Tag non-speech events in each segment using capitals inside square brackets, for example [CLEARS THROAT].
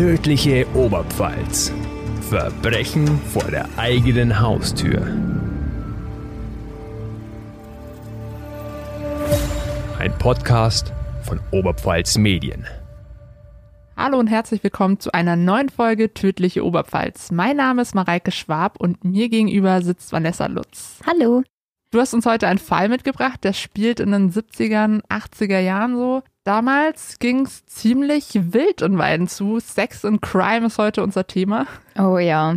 Tödliche Oberpfalz. Verbrechen vor der eigenen Haustür. Ein Podcast von Oberpfalz Medien. Hallo und herzlich willkommen zu einer neuen Folge Tödliche Oberpfalz. Mein Name ist Mareike Schwab und mir gegenüber sitzt Vanessa Lutz. Hallo. Du hast uns heute einen Fall mitgebracht, der spielt in den 70ern, 80er Jahren so. Damals ging es ziemlich wild in Weiden zu. Sex und Crime ist heute unser Thema. Oh ja.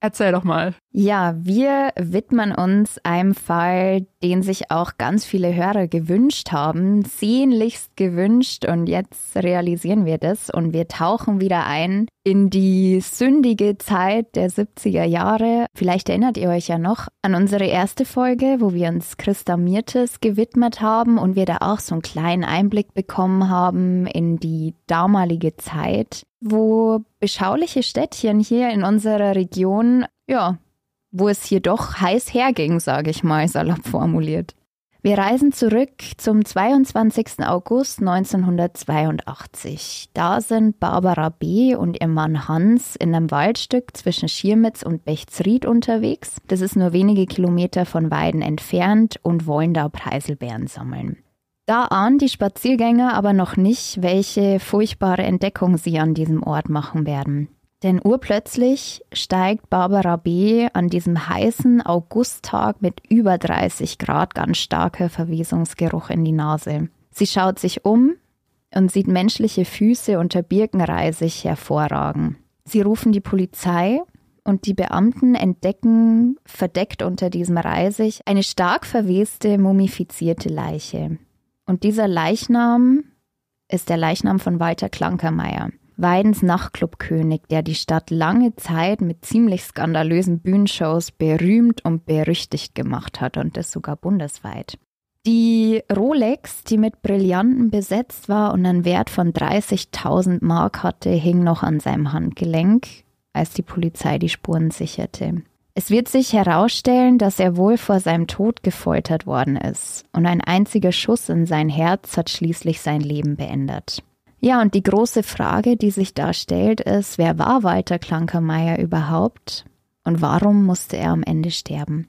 Erzähl doch mal. Ja, wir widmen uns einem Fall, den sich auch ganz viele Hörer gewünscht haben, sehnlichst gewünscht und jetzt realisieren wir das und wir tauchen wieder ein in die sündige Zeit der 70er Jahre. Vielleicht erinnert ihr euch ja noch an unsere erste Folge, wo wir uns Christa Mirtes gewidmet haben und wir da auch so einen kleinen Einblick bekommen haben in die damalige Zeit wo beschauliche Städtchen hier in unserer Region, ja, wo es hier doch heiß herging, sage ich mal, salopp formuliert. Wir reisen zurück zum 22. August 1982. Da sind Barbara B. und ihr Mann Hans in einem Waldstück zwischen Schirmitz und Bechtsried unterwegs. Das ist nur wenige Kilometer von Weiden entfernt und wollen da Preiselbeeren sammeln. Da ahnen die Spaziergänger aber noch nicht, welche furchtbare Entdeckung sie an diesem Ort machen werden. Denn urplötzlich steigt Barbara B. an diesem heißen Augusttag mit über 30 Grad ganz starker Verwesungsgeruch in die Nase. Sie schaut sich um und sieht menschliche Füße unter Birkenreisig hervorragen. Sie rufen die Polizei und die Beamten entdecken verdeckt unter diesem Reisig eine stark verweste, mumifizierte Leiche. Und dieser Leichnam ist der Leichnam von Walter Klankermeier, Weidens Nachtclubkönig, der die Stadt lange Zeit mit ziemlich skandalösen Bühnenshows berühmt und berüchtigt gemacht hat und das sogar bundesweit. Die Rolex, die mit Brillanten besetzt war und einen Wert von 30.000 Mark hatte, hing noch an seinem Handgelenk, als die Polizei die Spuren sicherte. Es wird sich herausstellen, dass er wohl vor seinem Tod gefoltert worden ist und ein einziger Schuss in sein Herz hat schließlich sein Leben beendet. Ja, und die große Frage, die sich da stellt, ist, wer war Walter Klankermeier überhaupt und warum musste er am Ende sterben?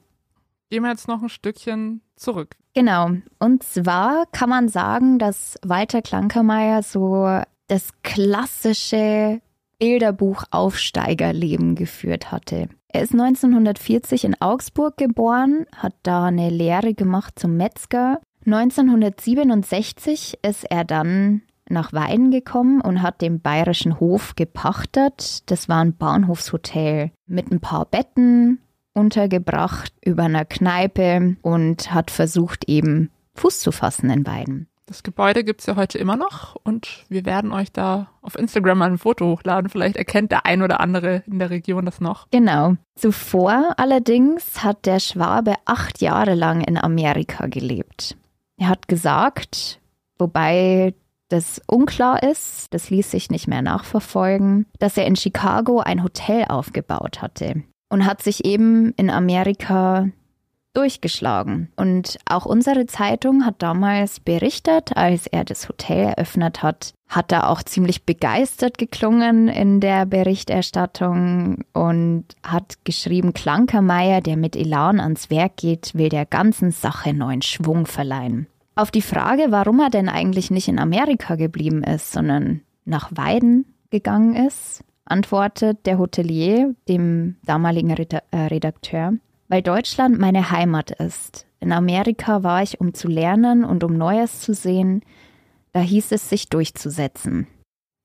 Gehen wir jetzt noch ein Stückchen zurück. Genau. Und zwar kann man sagen, dass Walter Klankermeier so das klassische Bilderbuch-Aufsteigerleben geführt hatte. Er ist 1940 in Augsburg geboren, hat da eine Lehre gemacht zum Metzger. 1967 ist er dann nach Weiden gekommen und hat den bayerischen Hof gepachtet. Das war ein Bahnhofshotel mit ein paar Betten untergebracht über einer Kneipe und hat versucht eben Fuß zu fassen in Weiden. Das Gebäude gibt es ja heute immer noch und wir werden euch da auf Instagram mal ein Foto hochladen. Vielleicht erkennt der ein oder andere in der Region das noch. Genau. Zuvor allerdings hat der Schwabe acht Jahre lang in Amerika gelebt. Er hat gesagt, wobei das unklar ist, das ließ sich nicht mehr nachverfolgen, dass er in Chicago ein Hotel aufgebaut hatte und hat sich eben in Amerika durchgeschlagen. Und auch unsere Zeitung hat damals berichtet, als er das Hotel eröffnet hat, hat er auch ziemlich begeistert geklungen in der Berichterstattung und hat geschrieben, Klankermeier, der mit Elan ans Werk geht, will der ganzen Sache neuen Schwung verleihen. Auf die Frage, warum er denn eigentlich nicht in Amerika geblieben ist, sondern nach Weiden gegangen ist, antwortet der Hotelier dem damaligen äh, Redakteur, weil Deutschland meine Heimat ist. In Amerika war ich, um zu lernen und um Neues zu sehen. Da hieß es, sich durchzusetzen.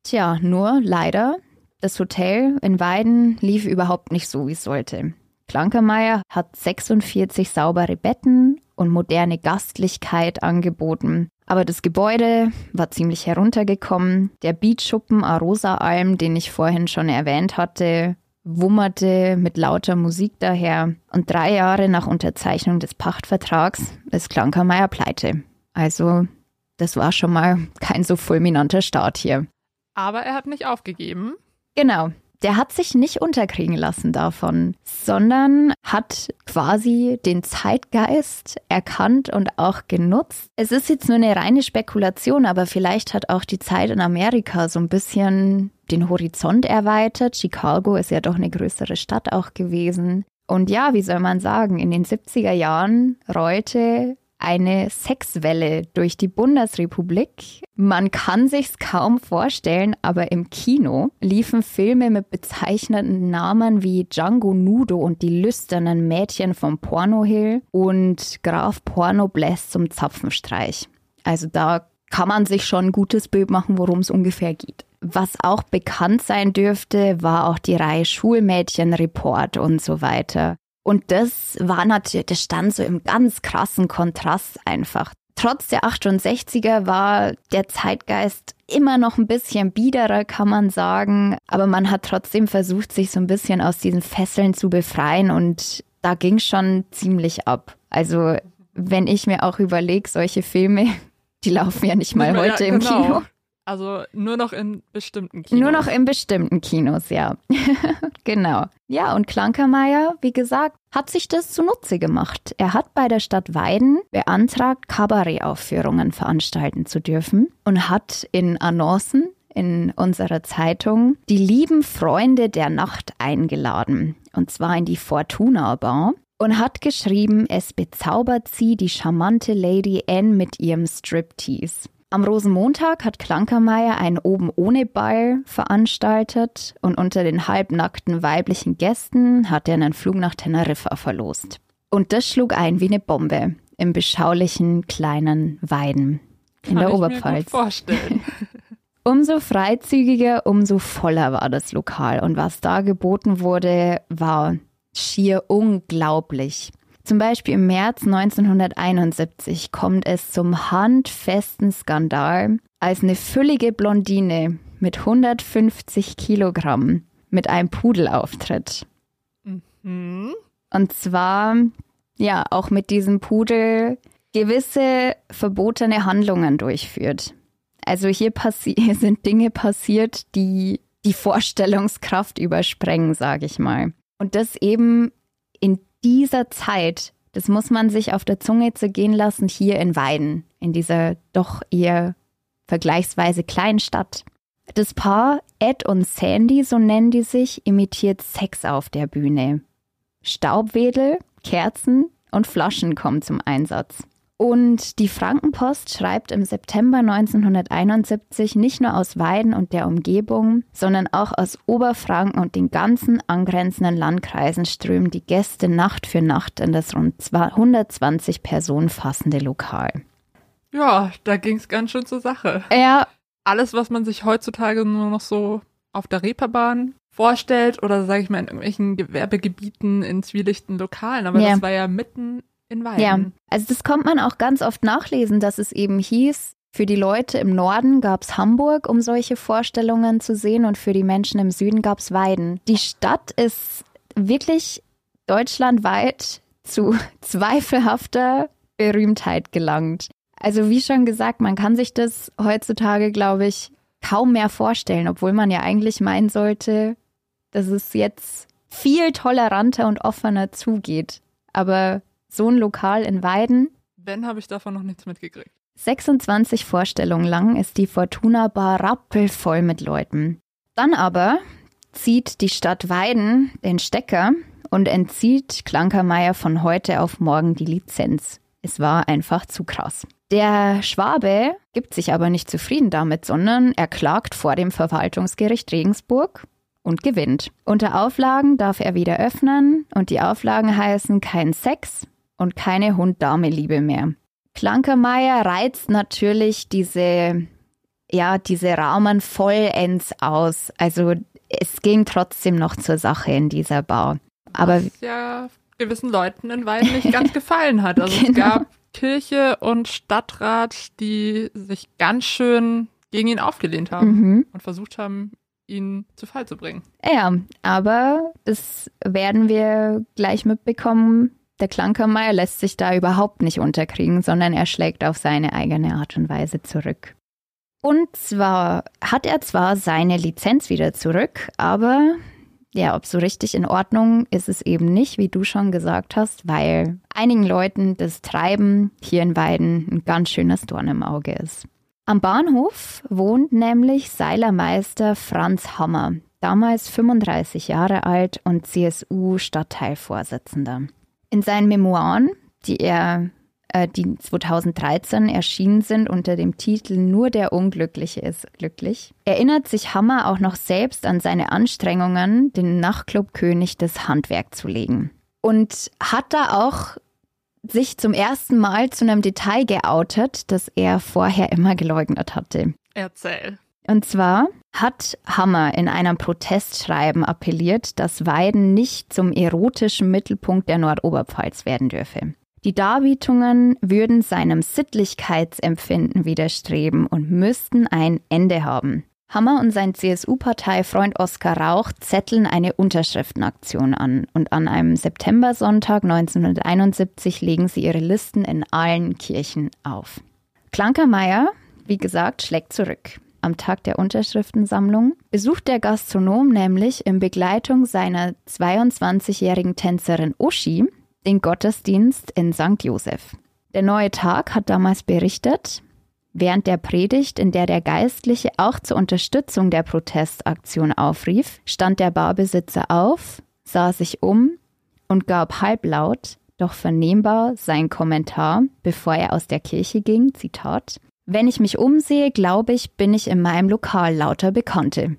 Tja, nur leider, das Hotel in Weiden lief überhaupt nicht so, wie es sollte. Klankermeier hat 46 saubere Betten und moderne Gastlichkeit angeboten. Aber das Gebäude war ziemlich heruntergekommen. Der Beatschuppen Arosa Alm, den ich vorhin schon erwähnt hatte, wummerte mit lauter Musik daher und drei Jahre nach Unterzeichnung des Pachtvertrags ist Klankermeier pleite. Also das war schon mal kein so fulminanter Start hier. Aber er hat nicht aufgegeben. Genau. Der hat sich nicht unterkriegen lassen davon, sondern hat quasi den Zeitgeist erkannt und auch genutzt. Es ist jetzt nur eine reine Spekulation, aber vielleicht hat auch die Zeit in Amerika so ein bisschen den Horizont erweitert. Chicago ist ja doch eine größere Stadt auch gewesen. Und ja, wie soll man sagen, in den 70er Jahren rollte eine Sexwelle durch die Bundesrepublik. Man kann sich's kaum vorstellen, aber im Kino liefen Filme mit bezeichnenden Namen wie Django Nudo und die lüsternen Mädchen vom Pornohill und Graf Porno bläst zum Zapfenstreich. Also da kann man sich schon ein gutes Bild machen, worum es ungefähr geht. Was auch bekannt sein dürfte, war auch die Reihe Schulmädchenreport und so weiter. Und das war natürlich, das stand so im ganz krassen Kontrast einfach. Trotz der 68er war der Zeitgeist immer noch ein bisschen biederer, kann man sagen. Aber man hat trotzdem versucht, sich so ein bisschen aus diesen Fesseln zu befreien und da ging schon ziemlich ab. Also, wenn ich mir auch überlege, solche Filme, [LAUGHS] die laufen ja nicht mal heute ja, genau. im Kino. Also nur noch in bestimmten Kinos. Nur noch in bestimmten Kinos, ja. [LAUGHS] genau. Ja, und Klankermeier, wie gesagt, hat sich das zunutze gemacht. Er hat bei der Stadt Weiden beantragt, Kabarettaufführungen veranstalten zu dürfen und hat in Annoncen in unserer Zeitung die lieben Freunde der Nacht eingeladen. Und zwar in die Fortuna Bar und hat geschrieben, es bezaubert sie die charmante Lady Anne mit ihrem Striptease. Am Rosenmontag hat Klankermeier einen Oben ohne Ball veranstaltet und unter den halbnackten weiblichen Gästen hat er einen Flug nach Teneriffa verlost. Und das schlug ein wie eine Bombe im beschaulichen kleinen Weiden in Kann der ich Oberpfalz. Mir gut vorstellen. [LAUGHS] Umso freizügiger, umso voller war das Lokal und was da geboten wurde, war schier unglaublich. Zum Beispiel im März 1971 kommt es zum handfesten Skandal, als eine füllige Blondine mit 150 Kilogramm mit einem Pudel auftritt. Mhm. Und zwar, ja, auch mit diesem Pudel gewisse verbotene Handlungen durchführt. Also hier [LAUGHS] sind Dinge passiert, die die Vorstellungskraft übersprengen, sage ich mal. Und das eben in dieser Zeit, das muss man sich auf der Zunge zergehen lassen, hier in Weiden, in dieser doch eher vergleichsweise kleinen Stadt. Das Paar Ed und Sandy, so nennen die sich, imitiert Sex auf der Bühne. Staubwedel, Kerzen und Flaschen kommen zum Einsatz. Und die Frankenpost schreibt im September 1971 nicht nur aus Weiden und der Umgebung, sondern auch aus Oberfranken und den ganzen angrenzenden Landkreisen strömen die Gäste Nacht für Nacht in das rund 120 Personen fassende Lokal. Ja, da ging es ganz schön zur Sache. Ja. Alles, was man sich heutzutage nur noch so auf der Reeperbahn vorstellt oder sage ich mal in irgendwelchen Gewerbegebieten in zwielichten Lokalen, aber ja. das war ja mitten in Weiden. Ja, also das kommt man auch ganz oft nachlesen, dass es eben hieß, für die Leute im Norden gab es Hamburg, um solche Vorstellungen zu sehen, und für die Menschen im Süden gab es Weiden. Die Stadt ist wirklich deutschlandweit zu [LAUGHS] zweifelhafter Berühmtheit gelangt. Also wie schon gesagt, man kann sich das heutzutage, glaube ich, kaum mehr vorstellen, obwohl man ja eigentlich meinen sollte, dass es jetzt viel toleranter und offener zugeht. Aber so ein Lokal in Weiden. Wenn, habe ich davon noch nichts mitgekriegt. 26 Vorstellungen lang ist die Fortuna Bar rappelvoll mit Leuten. Dann aber zieht die Stadt Weiden den Stecker und entzieht Klankermeier von heute auf morgen die Lizenz. Es war einfach zu krass. Der Schwabe gibt sich aber nicht zufrieden damit, sondern er klagt vor dem Verwaltungsgericht Regensburg und gewinnt. Unter Auflagen darf er wieder öffnen und die Auflagen heißen kein Sex, und keine Hund-Dame-Liebe mehr. Klankermeier reizt natürlich diese, ja, diese Rahmen vollends aus. Also es ging trotzdem noch zur Sache in dieser Bar. Aber Was ja gewissen Leuten in Weiden nicht ganz [LAUGHS] gefallen hat. Also genau. es gab Kirche und Stadtrat, die sich ganz schön gegen ihn aufgelehnt haben mhm. und versucht haben, ihn zu Fall zu bringen. Ja, aber das werden wir gleich mitbekommen, der Klankermeier lässt sich da überhaupt nicht unterkriegen, sondern er schlägt auf seine eigene Art und Weise zurück. Und zwar hat er zwar seine Lizenz wieder zurück, aber ja, ob so richtig in Ordnung ist es eben nicht, wie du schon gesagt hast, weil einigen Leuten das Treiben hier in Weiden ein ganz schönes Dorn im Auge ist. Am Bahnhof wohnt nämlich Seilermeister Franz Hammer, damals 35 Jahre alt und CSU-Stadtteilvorsitzender. In seinen Memoiren, die er äh, die 2013 erschienen sind unter dem Titel Nur der Unglückliche ist glücklich, erinnert sich Hammer auch noch selbst an seine Anstrengungen, den Nachtclub-König das Handwerk zu legen. Und hat da auch sich zum ersten Mal zu einem Detail geoutet, das er vorher immer geleugnet hatte. Erzähl. Und zwar hat Hammer in einem Protestschreiben appelliert, dass Weiden nicht zum erotischen Mittelpunkt der Nordoberpfalz werden dürfe. Die Darbietungen würden seinem Sittlichkeitsempfinden widerstreben und müssten ein Ende haben. Hammer und sein CSU-Parteifreund Oskar Rauch zetteln eine Unterschriftenaktion an und an einem Septembersonntag 1971 legen sie ihre Listen in allen Kirchen auf. Klankermeier, wie gesagt, schlägt zurück. Am Tag der Unterschriftensammlung besucht der Gastronom nämlich in Begleitung seiner 22-jährigen Tänzerin Uschi den Gottesdienst in St. Josef. Der neue Tag hat damals berichtet, während der Predigt, in der der Geistliche auch zur Unterstützung der Protestaktion aufrief, stand der Barbesitzer auf, sah sich um und gab halblaut, doch vernehmbar sein Kommentar, bevor er aus der Kirche ging, Zitat, wenn ich mich umsehe, glaube ich, bin ich in meinem Lokal lauter Bekannte.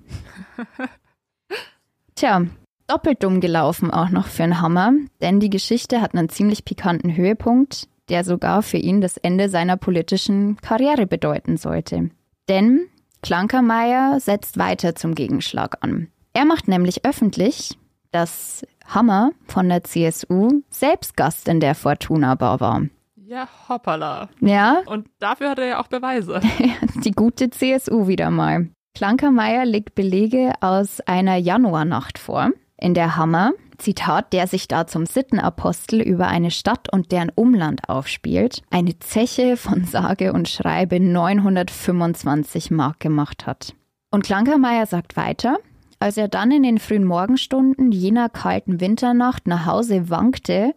[LAUGHS] Tja, doppelt dumm gelaufen auch noch für einen Hammer, denn die Geschichte hat einen ziemlich pikanten Höhepunkt, der sogar für ihn das Ende seiner politischen Karriere bedeuten sollte. Denn Klankermeier setzt weiter zum Gegenschlag an. Er macht nämlich öffentlich, dass Hammer von der CSU selbst Gast in der Fortuna Bar war. Ja, hoppala. Ja. Und dafür hat er ja auch Beweise. [LAUGHS] Die gute CSU wieder mal. Klankermeier legt Belege aus einer Januarnacht vor in der Hammer, Zitat, der sich da zum Sittenapostel über eine Stadt und deren Umland aufspielt, eine Zeche von sage und schreibe 925 Mark gemacht hat. Und Klankermeier sagt weiter, als er dann in den frühen Morgenstunden jener kalten Winternacht nach Hause wankte,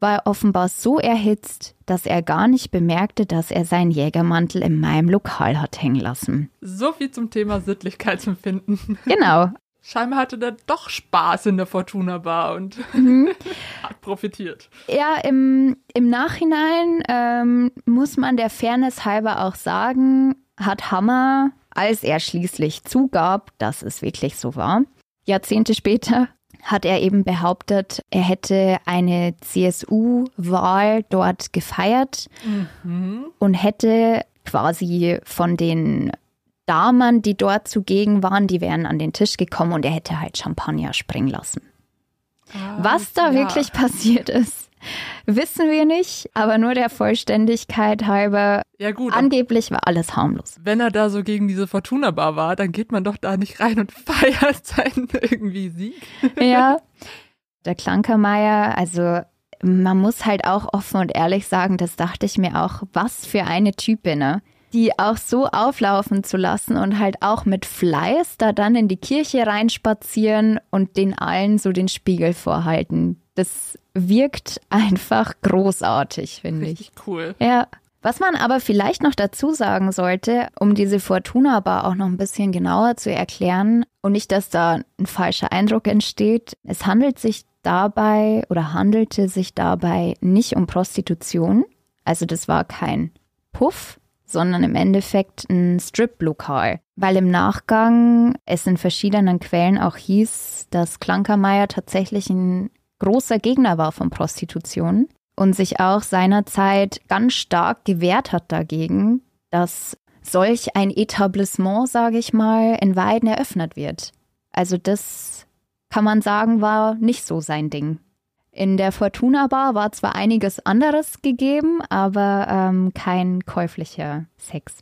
war er offenbar so erhitzt, dass er gar nicht bemerkte, dass er seinen Jägermantel in meinem Lokal hat hängen lassen. So viel zum Thema Sittlichkeitsempfinden. [LAUGHS] Genau, scheinbar hatte der doch Spaß in der Fortuna Bar und mhm. hat [LAUGHS] profitiert. Ja, im, im Nachhinein ähm, muss man der Fairness halber auch sagen, hat Hammer, als er schließlich zugab, dass es wirklich so war, Jahrzehnte später hat er eben behauptet, er hätte eine CSU-Wahl dort gefeiert mhm. und hätte quasi von den Damen, die dort zugegen waren, die wären an den Tisch gekommen und er hätte halt Champagner springen lassen. Ah, Was da ja. wirklich passiert ist, wissen wir nicht, aber nur der Vollständigkeit halber. Ja gut. Angeblich war alles harmlos. Wenn er da so gegen diese Fortuna Bar war, dann geht man doch da nicht rein und [LAUGHS] feiert seinen irgendwie Sieg. [LAUGHS] Ja. [LAUGHS] Der Klankermeier, also man muss halt auch offen und ehrlich sagen, das dachte ich mir auch, was für eine Type, ne? die auch so auflaufen zu lassen und halt auch mit Fleiß da dann in die Kirche reinspazieren und den allen so den Spiegel vorhalten. Das wirkt einfach großartig, finde ich. cool. Ja. Was man aber vielleicht noch dazu sagen sollte, um diese Fortuna Bar auch noch ein bisschen genauer zu erklären und nicht, dass da ein falscher Eindruck entsteht. Es handelt sich dabei oder handelte sich dabei nicht um Prostitution. Also das war kein Puff, sondern im Endeffekt ein Strip-Lokal. Weil im Nachgang es in verschiedenen Quellen auch hieß, dass Klankermeier tatsächlich ein großer Gegner war von Prostitution und sich auch seinerzeit ganz stark gewehrt hat dagegen, dass solch ein Etablissement, sage ich mal, in Weiden eröffnet wird. Also das kann man sagen, war nicht so sein Ding. In der Fortuna Bar war zwar einiges anderes gegeben, aber ähm, kein käuflicher Sex.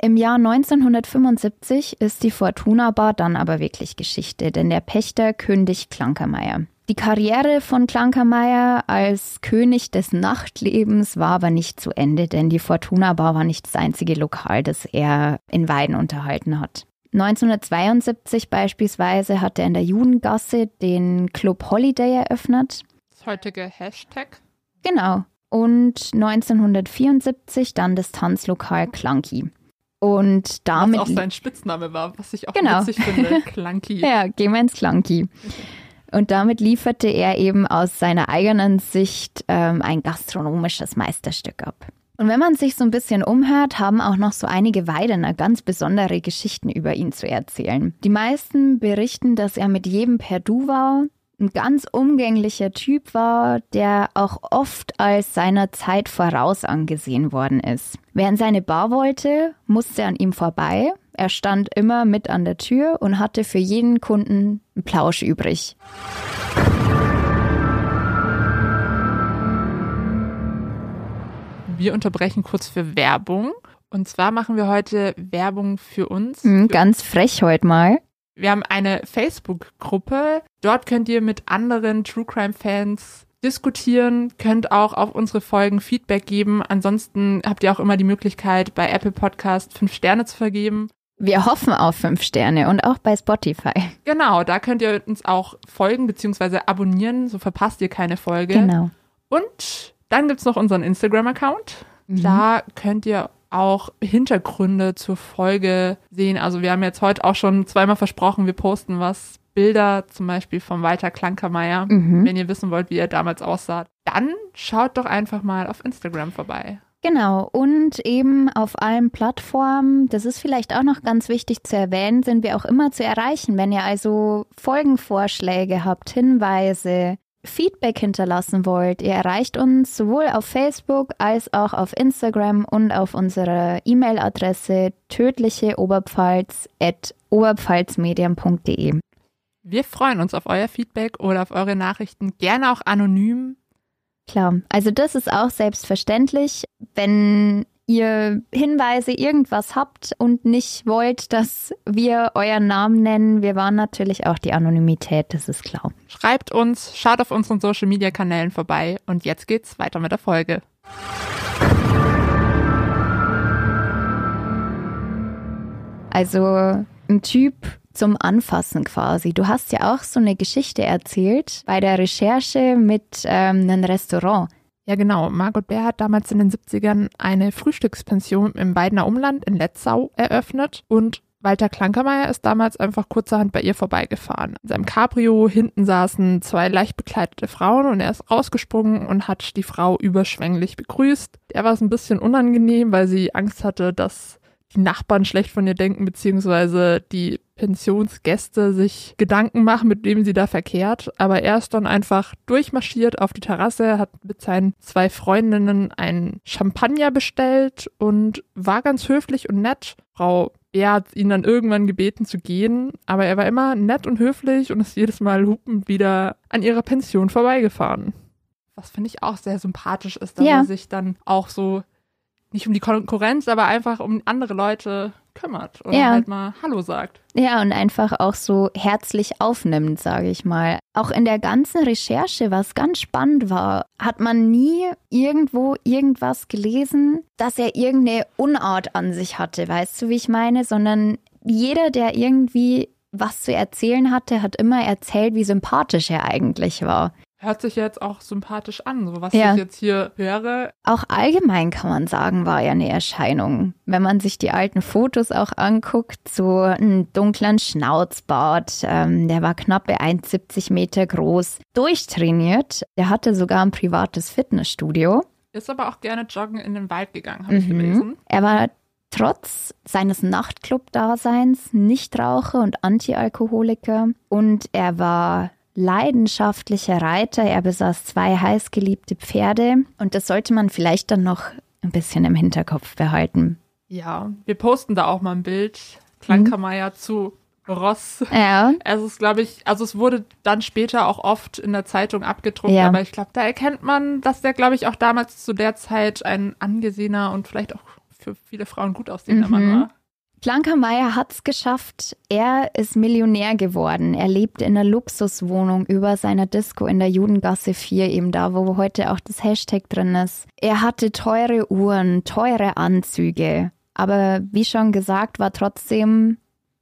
Im Jahr 1975 ist die Fortuna Bar dann aber wirklich Geschichte, denn der Pächter kündigt Klankermeier. Die Karriere von Klankermeier als König des Nachtlebens war aber nicht zu Ende, denn die Fortuna Bar war nicht das einzige Lokal, das er in Weiden unterhalten hat. 1972 beispielsweise hat er in der Judengasse den Club Holiday eröffnet. Das heutige Hashtag. Genau. Und 1974 dann das Tanzlokal Clunky. Und damit. Was auch sein Spitzname war, was ich auch genau. witzig finde. [LAUGHS] Clunky. ja, gehen wir ins Clunky. Und damit lieferte er eben aus seiner eigenen Sicht ähm, ein gastronomisches Meisterstück ab. Und wenn man sich so ein bisschen umhört, haben auch noch so einige Weidener ganz besondere Geschichten über ihn zu erzählen. Die meisten berichten, dass er mit jedem per Du war, ein ganz umgänglicher Typ war, der auch oft als seiner Zeit voraus angesehen worden ist. Wer in seine Bar wollte, musste an ihm vorbei. Er stand immer mit an der Tür und hatte für jeden Kunden einen Plausch übrig. Wir unterbrechen kurz für Werbung. Und zwar machen wir heute Werbung für uns. Mhm, ganz frech heute mal. Wir haben eine Facebook-Gruppe. Dort könnt ihr mit anderen True Crime-Fans diskutieren, könnt auch auf unsere Folgen Feedback geben. Ansonsten habt ihr auch immer die Möglichkeit, bei Apple Podcast fünf Sterne zu vergeben. Wir hoffen auf fünf Sterne und auch bei Spotify. Genau, da könnt ihr uns auch folgen bzw. abonnieren, so verpasst ihr keine Folge. Genau. Und dann gibt es noch unseren Instagram-Account. Mhm. Da könnt ihr auch Hintergründe zur Folge sehen. Also wir haben jetzt heute auch schon zweimal versprochen, wir posten was. Bilder zum Beispiel von Walter Klankermeier, mhm. wenn ihr wissen wollt, wie er damals aussah. Dann schaut doch einfach mal auf Instagram vorbei. Genau, und eben auf allen Plattformen, das ist vielleicht auch noch ganz wichtig zu erwähnen, sind wir auch immer zu erreichen. Wenn ihr also Folgenvorschläge habt, Hinweise, Feedback hinterlassen wollt, ihr erreicht uns sowohl auf Facebook als auch auf Instagram und auf unserer E-Mail-Adresse tödlicheoberpfalz.oberpfalzmedien.de. Wir freuen uns auf euer Feedback oder auf eure Nachrichten, gerne auch anonym. Klar, also das ist auch selbstverständlich. Wenn ihr Hinweise, irgendwas habt und nicht wollt, dass wir euren Namen nennen, wir waren natürlich auch die Anonymität, das ist klar. Schreibt uns, schaut auf unseren Social Media Kanälen vorbei und jetzt geht's weiter mit der Folge. Also ein Typ zum Anfassen quasi. Du hast ja auch so eine Geschichte erzählt bei der Recherche mit ähm, einem Restaurant. Ja, genau. Margot Bär hat damals in den 70ern eine Frühstückspension im Weidener Umland in Letzau eröffnet und Walter Klankermeier ist damals einfach kurzerhand bei ihr vorbeigefahren. In seinem Cabrio hinten saßen zwei leicht bekleidete Frauen und er ist rausgesprungen und hat die Frau überschwänglich begrüßt. Der war es ein bisschen unangenehm, weil sie Angst hatte, dass die Nachbarn schlecht von ihr denken, beziehungsweise die Pensionsgäste sich Gedanken machen, mit wem sie da verkehrt. Aber er ist dann einfach durchmarschiert auf die Terrasse, hat mit seinen zwei Freundinnen einen Champagner bestellt und war ganz höflich und nett. Frau er hat ihn dann irgendwann gebeten zu gehen, aber er war immer nett und höflich und ist jedes Mal hupend wieder an ihrer Pension vorbeigefahren. Was finde ich auch sehr sympathisch ist, dass ja. er sich dann auch so nicht um die Konkurrenz, aber einfach um andere Leute kümmert oder ja. halt mal Hallo sagt. Ja, und einfach auch so herzlich aufnimmt, sage ich mal. Auch in der ganzen Recherche, was ganz spannend war, hat man nie irgendwo irgendwas gelesen, dass er irgendeine Unart an sich hatte, weißt du, wie ich meine, sondern jeder, der irgendwie was zu erzählen hatte, hat immer erzählt, wie sympathisch er eigentlich war. Hört sich jetzt auch sympathisch an, so was ja. ich jetzt hier höre. Auch allgemein kann man sagen, war er eine Erscheinung. Wenn man sich die alten Fotos auch anguckt, so einen dunklen Schnauzbart, ähm, der war knappe 1,70 Meter groß, durchtrainiert. Der hatte sogar ein privates Fitnessstudio. Ist aber auch gerne joggen in den Wald gegangen, habe mhm. ich gelesen. Er war trotz seines Nachtclub-Daseins Nichtraucher und Antialkoholiker und er war leidenschaftlicher Reiter. Er besaß zwei heißgeliebte Pferde und das sollte man vielleicht dann noch ein bisschen im Hinterkopf behalten. Ja, wir posten da auch mal ein Bild. Klankermeier mhm. zu Ross. Ja. Es ist, glaube ich, also es wurde dann später auch oft in der Zeitung abgedruckt, ja. aber ich glaube, da erkennt man, dass der, glaube ich, auch damals zu der Zeit ein angesehener und vielleicht auch für viele Frauen gut aussehender mhm. Mann war. Plankermeier hat es geschafft. Er ist Millionär geworden. Er lebt in einer Luxuswohnung über seiner Disco in der Judengasse 4, eben da, wo heute auch das Hashtag drin ist. Er hatte teure Uhren, teure Anzüge. Aber wie schon gesagt, war trotzdem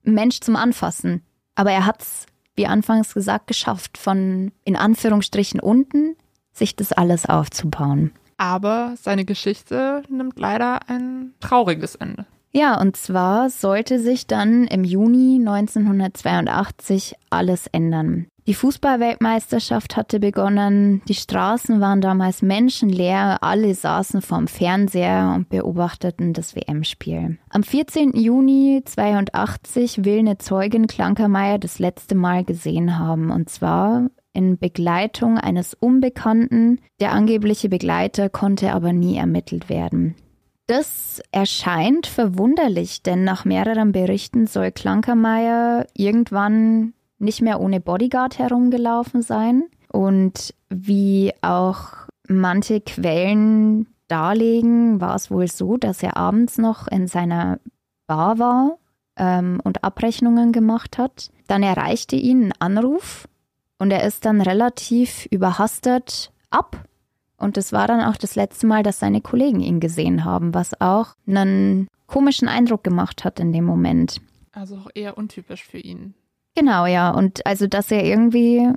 ein Mensch zum Anfassen. Aber er hat es, wie anfangs gesagt, geschafft, von in Anführungsstrichen unten sich das alles aufzubauen. Aber seine Geschichte nimmt leider ein trauriges Ende. Ja, und zwar sollte sich dann im Juni 1982 alles ändern. Die Fußballweltmeisterschaft hatte begonnen, die Straßen waren damals menschenleer, alle saßen vorm Fernseher und beobachteten das WM-Spiel. Am 14. Juni 82 will eine Zeugin Klankermeier das letzte Mal gesehen haben, und zwar in Begleitung eines Unbekannten. Der angebliche Begleiter konnte aber nie ermittelt werden. Das erscheint verwunderlich, denn nach mehreren Berichten soll Klankermeier irgendwann nicht mehr ohne Bodyguard herumgelaufen sein. Und wie auch manche Quellen darlegen, war es wohl so, dass er abends noch in seiner Bar war ähm, und Abrechnungen gemacht hat. Dann erreichte ihn ein Anruf und er ist dann relativ überhastet ab. Und es war dann auch das letzte Mal, dass seine Kollegen ihn gesehen haben, was auch einen komischen Eindruck gemacht hat in dem Moment. Also auch eher untypisch für ihn. Genau, ja. Und also, dass er irgendwie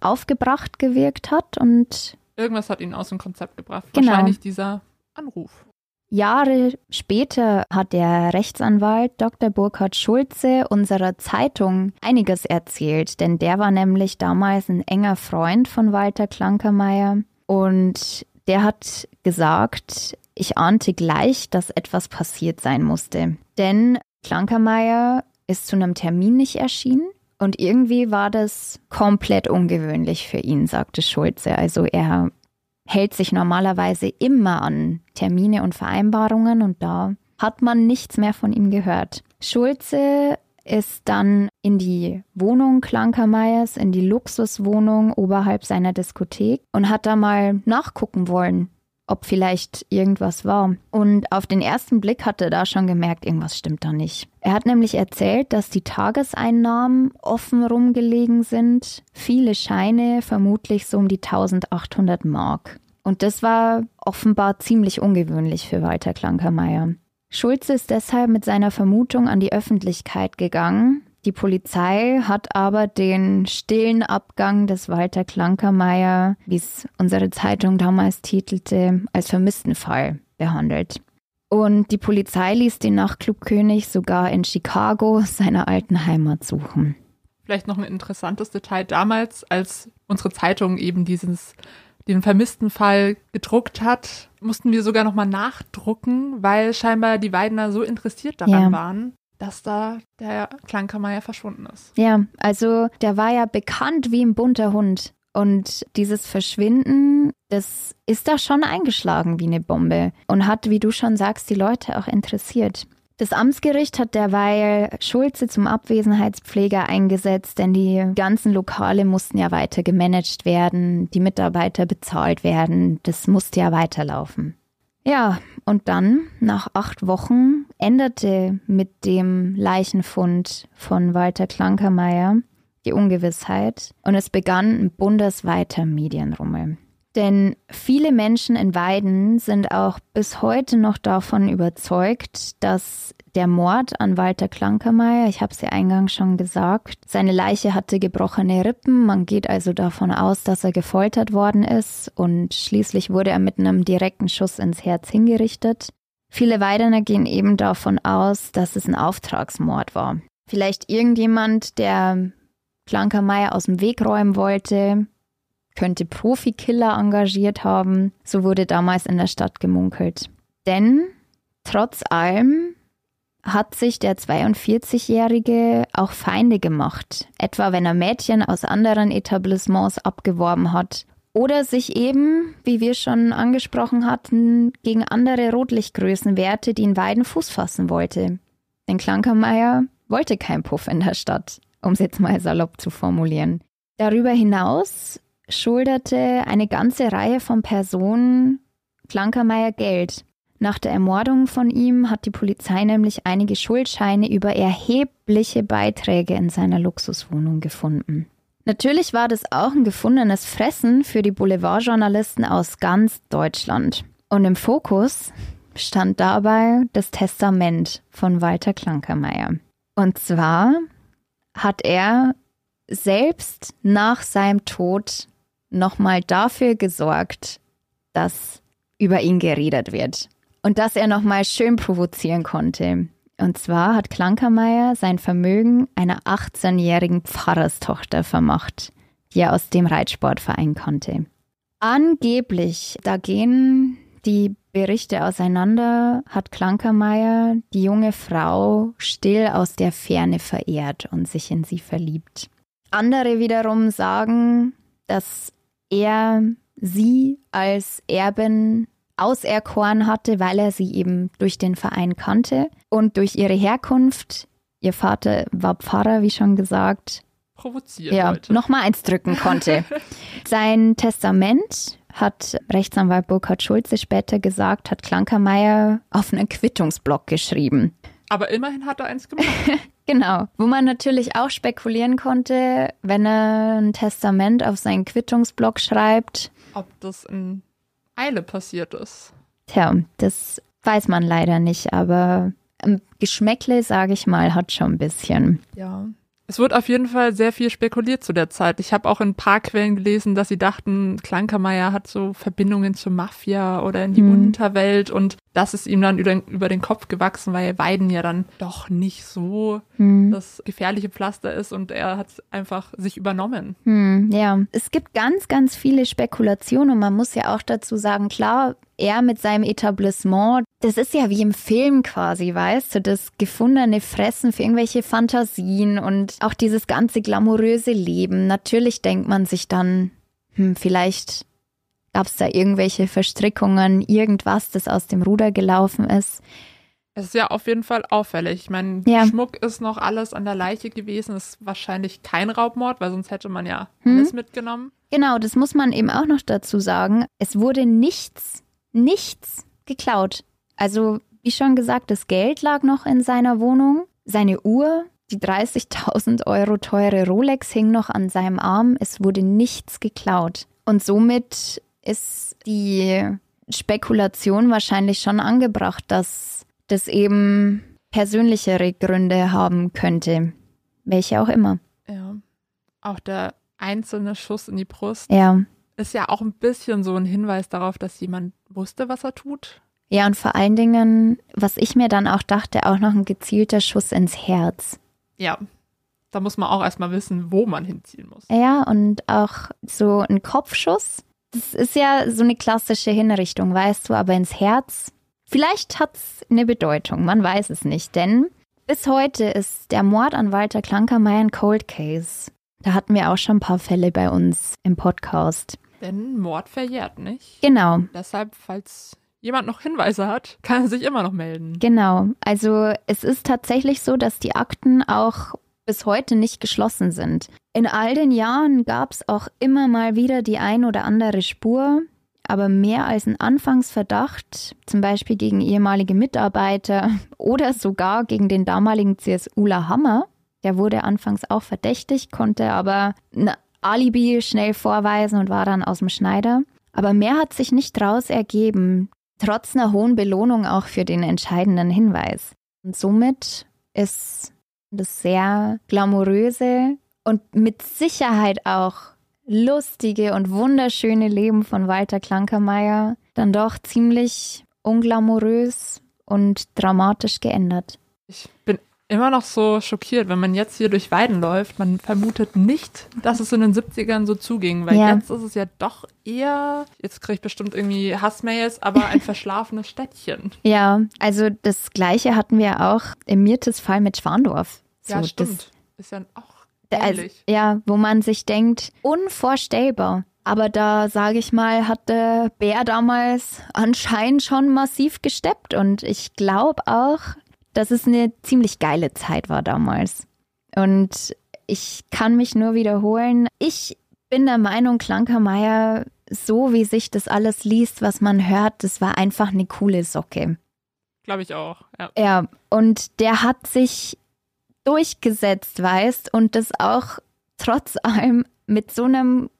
aufgebracht gewirkt hat und. Irgendwas hat ihn aus dem Konzept gebracht. Genau. Wahrscheinlich dieser Anruf. Jahre später hat der Rechtsanwalt Dr. Burkhard Schulze unserer Zeitung einiges erzählt, denn der war nämlich damals ein enger Freund von Walter Klankermeier und der hat gesagt, ich ahnte gleich, dass etwas passiert sein musste. Denn Klankermeier ist zu einem Termin nicht erschienen. Und irgendwie war das komplett ungewöhnlich für ihn, sagte Schulze. Also er hält sich normalerweise immer an Termine und Vereinbarungen und da hat man nichts mehr von ihm gehört. Schulze ist dann in die Wohnung Klankermeyers, in die Luxuswohnung oberhalb seiner Diskothek und hat da mal nachgucken wollen, ob vielleicht irgendwas war. Und auf den ersten Blick hat er da schon gemerkt, irgendwas stimmt da nicht. Er hat nämlich erzählt, dass die Tageseinnahmen offen rumgelegen sind, viele Scheine, vermutlich so um die 1800 Mark. Und das war offenbar ziemlich ungewöhnlich für Walter Klankermeier. Schulze ist deshalb mit seiner Vermutung an die Öffentlichkeit gegangen, die Polizei hat aber den stillen Abgang des Walter Klankermeier, wie es unsere Zeitung damals titelte, als vermissten Fall behandelt. Und die Polizei ließ den Nachtclubkönig sogar in Chicago, seiner alten Heimat, suchen. Vielleicht noch ein interessantes Detail damals, als unsere Zeitung eben dieses den vermissten Fall gedruckt hat, mussten wir sogar noch mal nachdrucken, weil scheinbar die Weidner so interessiert daran ja. waren, dass da der Klangkammer verschwunden ist. Ja, also der war ja bekannt wie ein bunter Hund. Und dieses Verschwinden, das ist da schon eingeschlagen wie eine Bombe und hat, wie du schon sagst, die Leute auch interessiert. Das Amtsgericht hat derweil Schulze zum Abwesenheitspfleger eingesetzt, denn die ganzen Lokale mussten ja weiter gemanagt werden, die Mitarbeiter bezahlt werden, das musste ja weiterlaufen. Ja, und dann, nach acht Wochen, änderte mit dem Leichenfund von Walter Klankermeier die Ungewissheit und es begann ein bundesweiter Medienrummel. Denn viele Menschen in Weiden sind auch bis heute noch davon überzeugt, dass der Mord an Walter Klankermeier, ich habe es ja eingangs schon gesagt, seine Leiche hatte gebrochene Rippen. Man geht also davon aus, dass er gefoltert worden ist und schließlich wurde er mit einem direkten Schuss ins Herz hingerichtet. Viele Weidener gehen eben davon aus, dass es ein Auftragsmord war. Vielleicht irgendjemand, der Klankermeier aus dem Weg räumen wollte, könnte Profikiller engagiert haben. So wurde damals in der Stadt gemunkelt. Denn trotz allem hat sich der 42-Jährige auch Feinde gemacht, etwa wenn er Mädchen aus anderen Etablissements abgeworben hat oder sich eben, wie wir schon angesprochen hatten, gegen andere Rotlichtgrößenwerte, die in Weiden Fuß fassen wollte. Denn Klankermeier wollte kein Puff in der Stadt, um es jetzt mal salopp zu formulieren. Darüber hinaus schuldete eine ganze Reihe von Personen Klankermeier Geld. Nach der Ermordung von ihm hat die Polizei nämlich einige Schuldscheine über erhebliche Beiträge in seiner Luxuswohnung gefunden. Natürlich war das auch ein gefundenes Fressen für die Boulevardjournalisten aus ganz Deutschland. Und im Fokus stand dabei das Testament von Walter Klankermeier. Und zwar hat er selbst nach seinem Tod nochmal dafür gesorgt, dass über ihn geredet wird und dass er nochmal schön provozieren konnte. Und zwar hat Klankermeier sein Vermögen einer 18-jährigen Pfarrerstochter vermacht, die er aus dem Reitsportverein konnte. Angeblich, da gehen die Berichte auseinander, hat Klankermeier die junge Frau still aus der Ferne verehrt und sich in sie verliebt. Andere wiederum sagen, dass er sie als Erbin auserkoren hatte, weil er sie eben durch den Verein kannte und durch ihre Herkunft, ihr Vater war Pfarrer, wie schon gesagt, provozieren ja, nochmal eins drücken konnte. [LAUGHS] Sein Testament hat Rechtsanwalt Burkhard Schulze später gesagt, hat Klankermeier auf einen Quittungsblock geschrieben. Aber immerhin hat er eins gemacht. [LAUGHS] genau. Wo man natürlich auch spekulieren konnte, wenn er ein Testament auf seinen Quittungsblock schreibt. Ob das in Eile passiert ist. Tja, das weiß man leider nicht, aber Geschmäckle, sage ich mal, hat schon ein bisschen. Ja. Es wird auf jeden Fall sehr viel spekuliert zu der Zeit. Ich habe auch in ein paar Quellen gelesen, dass sie dachten, Klankermeier hat so Verbindungen zur Mafia oder in die hm. Unterwelt und das ist ihm dann über, den Kopf gewachsen, weil Weiden ja dann doch nicht so hm. das gefährliche Pflaster ist und er hat einfach sich übernommen. Hm, ja, es gibt ganz, ganz viele Spekulationen und man muss ja auch dazu sagen, klar, er mit seinem Etablissement, das ist ja wie im Film quasi, weißt du, das gefundene Fressen für irgendwelche Fantasien und auch dieses ganze glamouröse Leben. Natürlich denkt man sich dann, hm, vielleicht Gab es da irgendwelche Verstrickungen, irgendwas, das aus dem Ruder gelaufen ist? Es ist ja auf jeden Fall auffällig. Ich meine, ja. Schmuck ist noch alles an der Leiche gewesen. Ist wahrscheinlich kein Raubmord, weil sonst hätte man ja hm. alles mitgenommen. Genau, das muss man eben auch noch dazu sagen. Es wurde nichts, nichts geklaut. Also, wie schon gesagt, das Geld lag noch in seiner Wohnung. Seine Uhr, die 30.000 Euro teure Rolex hing noch an seinem Arm. Es wurde nichts geklaut. Und somit ist die Spekulation wahrscheinlich schon angebracht, dass das eben persönlichere Gründe haben könnte. Welche auch immer. Ja. Auch der einzelne Schuss in die Brust ja. ist ja auch ein bisschen so ein Hinweis darauf, dass jemand wusste, was er tut. Ja, und vor allen Dingen, was ich mir dann auch dachte, auch noch ein gezielter Schuss ins Herz. Ja. Da muss man auch erstmal wissen, wo man hinziehen muss. Ja, und auch so ein Kopfschuss das ist ja so eine klassische Hinrichtung, weißt du, aber ins Herz. Vielleicht hat es eine Bedeutung, man weiß es nicht, denn bis heute ist der Mord an Walter Klankermeier ein Cold Case. Da hatten wir auch schon ein paar Fälle bei uns im Podcast. Denn Mord verjährt nicht. Genau. Deshalb, falls jemand noch Hinweise hat, kann er sich immer noch melden. Genau. Also es ist tatsächlich so, dass die Akten auch bis heute nicht geschlossen sind. In all den Jahren gab es auch immer mal wieder die ein oder andere Spur, aber mehr als ein Anfangsverdacht, zum Beispiel gegen ehemalige Mitarbeiter [LAUGHS] oder sogar gegen den damaligen CSUler Hammer, der wurde anfangs auch verdächtig, konnte aber ein Alibi schnell vorweisen und war dann aus dem Schneider. Aber mehr hat sich nicht draus ergeben, trotz einer hohen Belohnung auch für den entscheidenden Hinweis. Und somit ist das sehr glamouröse und mit Sicherheit auch lustige und wunderschöne Leben von Walter Klankermeier dann doch ziemlich unglamourös und dramatisch geändert. Ich bin immer noch so schockiert, wenn man jetzt hier durch Weiden läuft. Man vermutet nicht, dass es in den 70ern so zuging, weil ja. jetzt ist es ja doch eher, jetzt kriege ich bestimmt irgendwie Hassmails, aber ein [LAUGHS] verschlafenes Städtchen. Ja, also das Gleiche hatten wir auch im Mirtes Fall mit Schwandorf. So, ja, stimmt. Das, ist ja auch also, ja, wo man sich denkt, unvorstellbar. Aber da, sage ich mal, hat der Bär damals anscheinend schon massiv gesteppt. Und ich glaube auch, dass es eine ziemlich geile Zeit war damals. Und ich kann mich nur wiederholen. Ich bin der Meinung, Klankermeier, so wie sich das alles liest, was man hört, das war einfach eine coole Socke. Glaube ich auch, ja. Ja, und der hat sich durchgesetzt, weißt, und das auch trotz allem mit so einem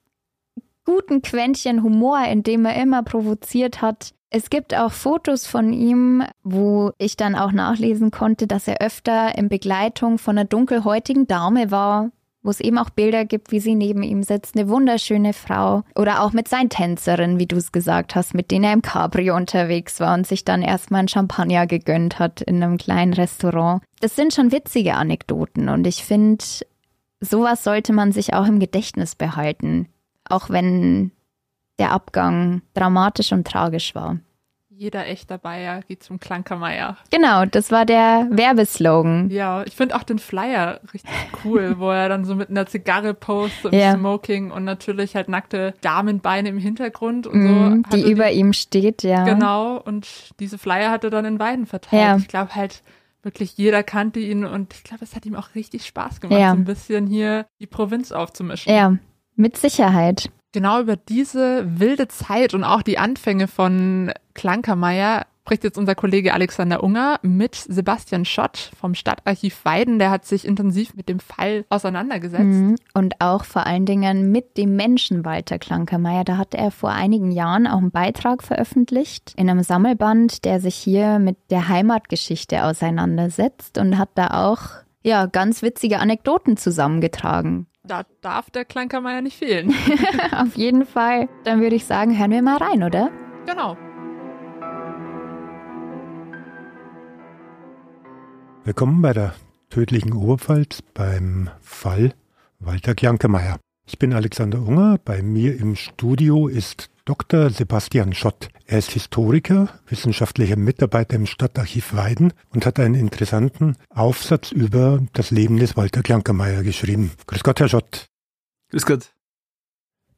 guten Quäntchen Humor, in dem er immer provoziert hat, Es gibt auch Fotos von ihm, wo ich dann auch nachlesen konnte, dass er öfter in Begleitung von einer dunkelhäutigen Dame war, wo es eben auch Bilder gibt, wie sie neben ihm sitzt, eine wunderschöne Frau. Oder auch mit seinen Tänzerinnen, wie du es gesagt hast, mit denen er im Cabrio unterwegs war und sich dann erstmal ein Champagner gegönnt hat in einem kleinen Restaurant. Das sind schon witzige Anekdoten und ich finde, sowas sollte man sich auch im Gedächtnis behalten. Auch wenn der Abgang dramatisch und tragisch war. Jeder echter Bayer geht zum Klankermeier. Genau, das war der Werbeslogan. Ja, ich finde auch den Flyer richtig cool, wo er dann so mit einer Zigarre postet im yeah. Smoking und natürlich halt nackte Damenbeine im Hintergrund und mm, so. Die über die, ihm steht, ja. Genau, und diese Flyer hat er dann in Weiden verteilt. Ja. Ich glaube halt, wirklich jeder kannte ihn und ich glaube, es hat ihm auch richtig Spaß gemacht, ja. so ein bisschen hier die Provinz aufzumischen. Ja, mit Sicherheit. Genau über diese wilde Zeit und auch die Anfänge von Klankermeier spricht jetzt unser Kollege Alexander Unger mit Sebastian Schott vom Stadtarchiv Weiden. Der hat sich intensiv mit dem Fall auseinandergesetzt. Mhm. Und auch vor allen Dingen mit dem Menschen Walter Klankermeier. Da hat er vor einigen Jahren auch einen Beitrag veröffentlicht in einem Sammelband, der sich hier mit der Heimatgeschichte auseinandersetzt und hat da auch ja, ganz witzige Anekdoten zusammengetragen. Da darf der Kleinkammer nicht fehlen. [LAUGHS] Auf jeden Fall. Dann würde ich sagen, hören wir mal rein, oder? Genau. Willkommen bei der tödlichen Oberpfalz beim Fall Walter Klankemeyer. Ich bin Alexander Unger. Bei mir im Studio ist Dr. Sebastian Schott. Er ist Historiker, wissenschaftlicher Mitarbeiter im Stadtarchiv Weiden und hat einen interessanten Aufsatz über das Leben des Walter Klankermeier geschrieben. Grüß Gott, Herr Schott. Grüß Gott.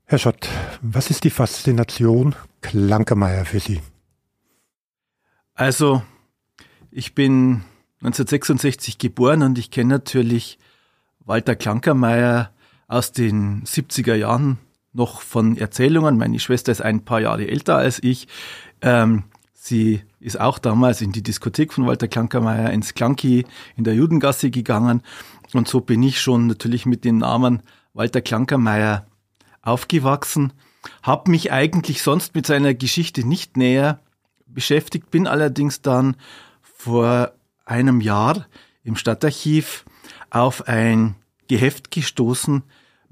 Herr Schott, was ist die Faszination Klankermeier für Sie? Also, ich bin 1966 geboren und ich kenne natürlich Walter Klankermeier aus den 70er Jahren noch von Erzählungen. Meine Schwester ist ein paar Jahre älter als ich. Ähm, sie ist auch damals in die Diskothek von Walter Klankermeier ins Klanki in der Judengasse gegangen. Und so bin ich schon natürlich mit dem Namen Walter Klankermeier aufgewachsen. Hab mich eigentlich sonst mit seiner Geschichte nicht näher beschäftigt, bin allerdings dann vor einem Jahr im Stadtarchiv auf ein Geheft gestoßen,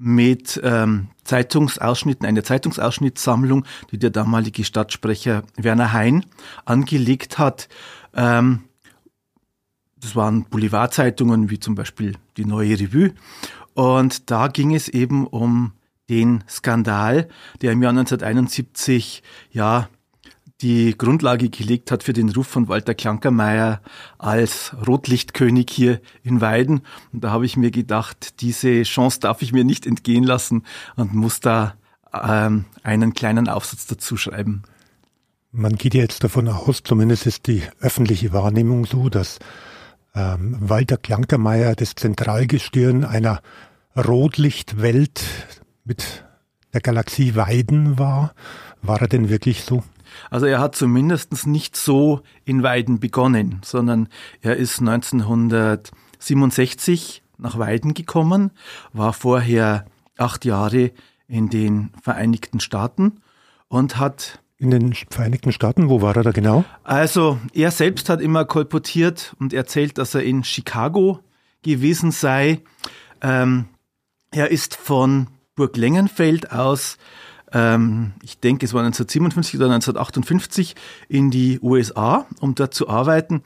mit ähm, Zeitungsausschnitten, eine Zeitungsausschnittssammlung, die der damalige Stadtsprecher Werner Hein angelegt hat. Ähm, das waren Boulevardzeitungen wie zum Beispiel die Neue Revue. Und da ging es eben um den Skandal, der im Jahr 1971 ja die Grundlage gelegt hat für den Ruf von Walter Klankermeier als Rotlichtkönig hier in Weiden. Und da habe ich mir gedacht, diese Chance darf ich mir nicht entgehen lassen und muss da ähm, einen kleinen Aufsatz dazu schreiben. Man geht ja jetzt davon aus, zumindest ist die öffentliche Wahrnehmung so, dass ähm, Walter Klankermeier das Zentralgestirn einer Rotlichtwelt mit der Galaxie Weiden war. War er denn wirklich so? Also er hat zumindest nicht so in Weiden begonnen, sondern er ist 1967 nach Weiden gekommen, war vorher acht Jahre in den Vereinigten Staaten und hat in den Vereinigten Staaten, wo war er da genau? Also er selbst hat immer kolportiert und erzählt, dass er in Chicago gewesen sei. Ähm, er ist von Burg Lengenfeld aus ähm, ich denke, es war 1957 oder 1958 in die USA, um dort zu arbeiten.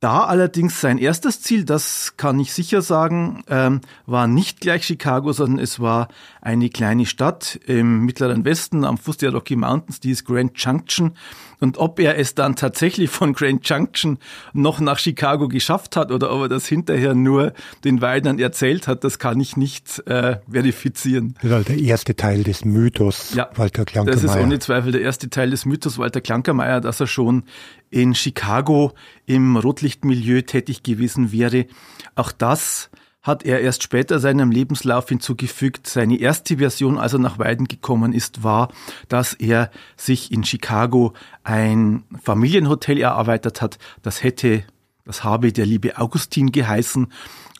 Da allerdings sein erstes Ziel, das kann ich sicher sagen, ähm, war nicht gleich Chicago, sondern es war eine kleine Stadt im mittleren Westen am Fuß der Rocky Mountains, die ist Grand Junction. Und ob er es dann tatsächlich von Grand Junction noch nach Chicago geschafft hat oder ob er das hinterher nur den Weidern erzählt hat, das kann ich nicht äh, verifizieren. Das ist halt der erste Teil des Mythos ja, Walter Klankermeier. Das ist ohne Zweifel der erste Teil des Mythos Walter Klankermeier, dass er schon in Chicago im Rotlichtmilieu tätig gewesen wäre. Auch das hat er erst später seinem Lebenslauf hinzugefügt. Seine erste Version, als er nach Weiden gekommen ist, war, dass er sich in Chicago ein Familienhotel erarbeitet hat. Das hätte, das habe der liebe Augustin geheißen.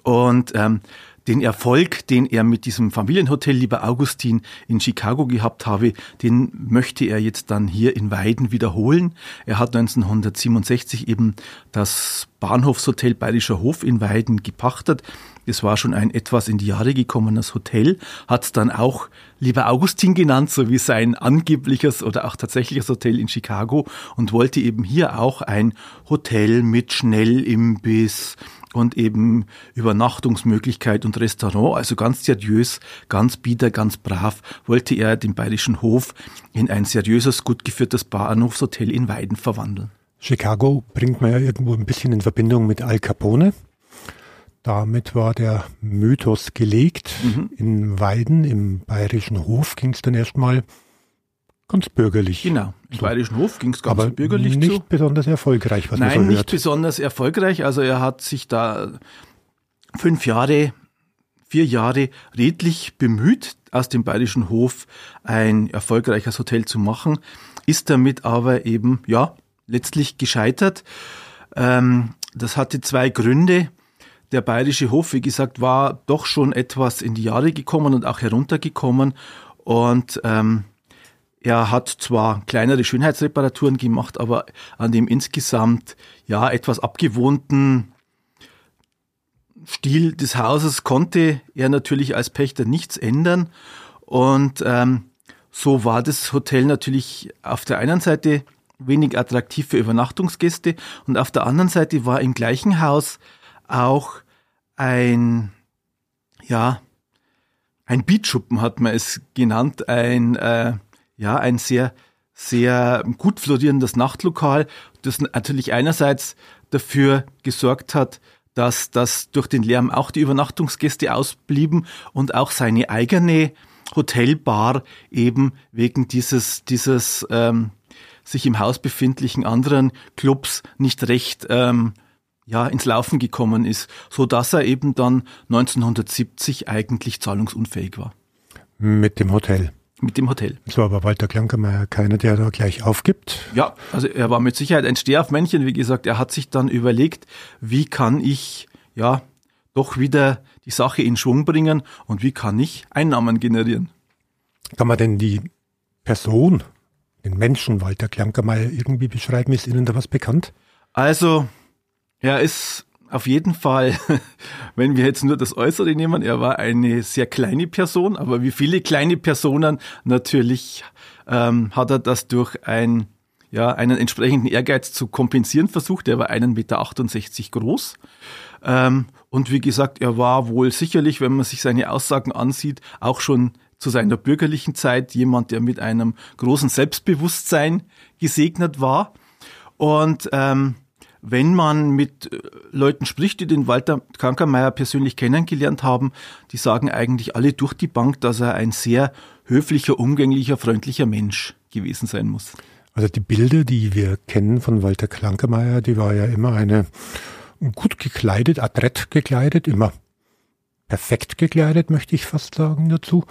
Und ähm, den Erfolg, den er mit diesem Familienhotel Lieber Augustin in Chicago gehabt habe, den möchte er jetzt dann hier in Weiden wiederholen. Er hat 1967 eben das Bahnhofshotel Bayerischer Hof in Weiden gepachtet. Das war schon ein etwas in die Jahre gekommenes Hotel, hat dann auch Lieber Augustin genannt, so wie sein angebliches oder auch tatsächliches Hotel in Chicago und wollte eben hier auch ein Hotel mit Schnellimbiss, und eben Übernachtungsmöglichkeit und Restaurant, also ganz seriös, ganz bieder, ganz brav, wollte er den Bayerischen Hof in ein seriöses, gut geführtes Bahnhofshotel in Weiden verwandeln. Chicago bringt man ja irgendwo ein bisschen in Verbindung mit Al Capone. Damit war der Mythos gelegt. Mhm. In Weiden, im Bayerischen Hof, ging es dann erstmal ganz bürgerlich. Genau. Im so. Bayerischen Hof ging es ganz Aber bürgerlich nicht zu. besonders erfolgreich, was Nein, man so hört. nicht besonders erfolgreich. Also er hat sich da fünf Jahre, vier Jahre redlich bemüht, aus dem Bayerischen Hof ein erfolgreiches Hotel zu machen, ist damit aber eben, ja, letztlich gescheitert. Ähm, das hatte zwei Gründe. Der Bayerische Hof, wie gesagt, war doch schon etwas in die Jahre gekommen und auch heruntergekommen. Und ähm, er hat zwar kleinere Schönheitsreparaturen gemacht, aber an dem insgesamt ja etwas abgewohnten Stil des Hauses konnte er natürlich als Pächter nichts ändern. Und ähm, so war das Hotel natürlich auf der einen Seite wenig attraktiv für Übernachtungsgäste und auf der anderen Seite war im gleichen Haus auch ein, ja, ein Beatschuppen hat man es genannt, ein, äh, ja, ein sehr, sehr gut florierendes Nachtlokal, das natürlich einerseits dafür gesorgt hat, dass das durch den Lärm auch die Übernachtungsgäste ausblieben und auch seine eigene Hotelbar eben wegen dieses, dieses ähm, sich im Haus befindlichen anderen Clubs nicht recht ähm, ja, ins Laufen gekommen ist, so dass er eben dann 1970 eigentlich zahlungsunfähig war. Mit dem Hotel mit dem Hotel. So, aber Walter Klankermeier keiner, der da gleich aufgibt. Ja, also er war mit Sicherheit ein Stehaufmännchen. Wie gesagt, er hat sich dann überlegt, wie kann ich, ja, doch wieder die Sache in Schwung bringen und wie kann ich Einnahmen generieren. Kann man denn die Person, den Menschen Walter Klankermeier irgendwie beschreiben? Ist Ihnen da was bekannt? Also, er ist auf jeden Fall, [LAUGHS] wenn wir jetzt nur das Äußere nehmen, er war eine sehr kleine Person, aber wie viele kleine Personen natürlich ähm, hat er das durch ein, ja, einen entsprechenden Ehrgeiz zu kompensieren versucht. Er war 1,68 Meter groß. Ähm, und wie gesagt, er war wohl sicherlich, wenn man sich seine Aussagen ansieht, auch schon zu seiner bürgerlichen Zeit jemand, der mit einem großen Selbstbewusstsein gesegnet war. Und ähm, wenn man mit äh, Leuten spricht, die den Walter Kankermeier persönlich kennengelernt haben, die sagen eigentlich alle durch die Bank, dass er ein sehr höflicher, umgänglicher, freundlicher Mensch gewesen sein muss. Also die Bilder, die wir kennen von Walter Klankermeier, die war ja immer eine gut gekleidet, adrett gekleidet, immer perfekt gekleidet, möchte ich fast sagen dazu.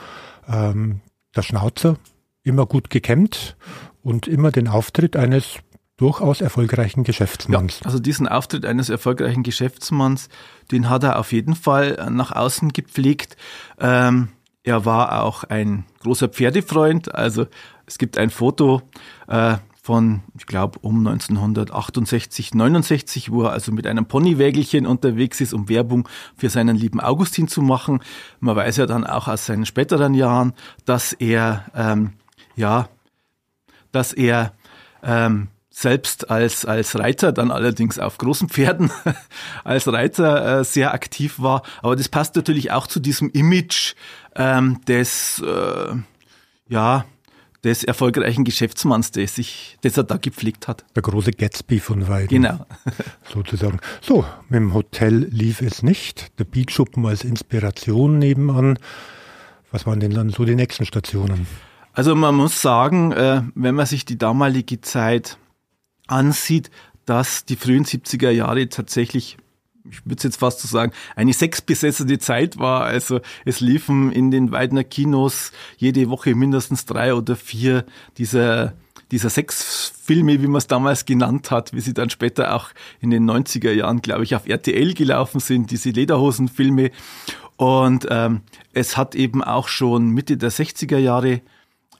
Ähm, der Schnauzer, immer gut gekämmt und immer den Auftritt eines durchaus erfolgreichen Geschäftsmanns. Ja, also diesen Auftritt eines erfolgreichen Geschäftsmanns, den hat er auf jeden Fall nach außen gepflegt. Ähm, er war auch ein großer Pferdefreund. Also es gibt ein Foto äh, von, ich glaube, um 1968, 69, wo er also mit einem Ponywägelchen unterwegs ist, um Werbung für seinen lieben Augustin zu machen. Man weiß ja dann auch aus seinen späteren Jahren, dass er, ähm, ja, dass er ähm, selbst als, als Reiter, dann allerdings auf großen Pferden, [LAUGHS] als Reiter äh, sehr aktiv war. Aber das passt natürlich auch zu diesem Image ähm, des, äh, ja, des erfolgreichen Geschäftsmanns, der sich, das er da gepflegt hat. Der große Gatsby von Weiden. Genau. [LAUGHS] sozusagen. So, mit dem Hotel lief es nicht. Der Beatschuppen als Inspiration nebenan. Was waren denn dann so die nächsten Stationen? Also man muss sagen, äh, wenn man sich die damalige Zeit ansieht, dass die frühen 70er Jahre tatsächlich ich würde jetzt fast so sagen, eine sexbesessene Zeit war. Also es liefen in den Weidner Kinos jede Woche mindestens drei oder vier dieser, dieser Sexfilme, wie man es damals genannt hat, wie sie dann später auch in den 90er Jahren, glaube ich, auf RTL gelaufen sind, diese Lederhosenfilme. Und ähm, es hat eben auch schon Mitte der 60er Jahre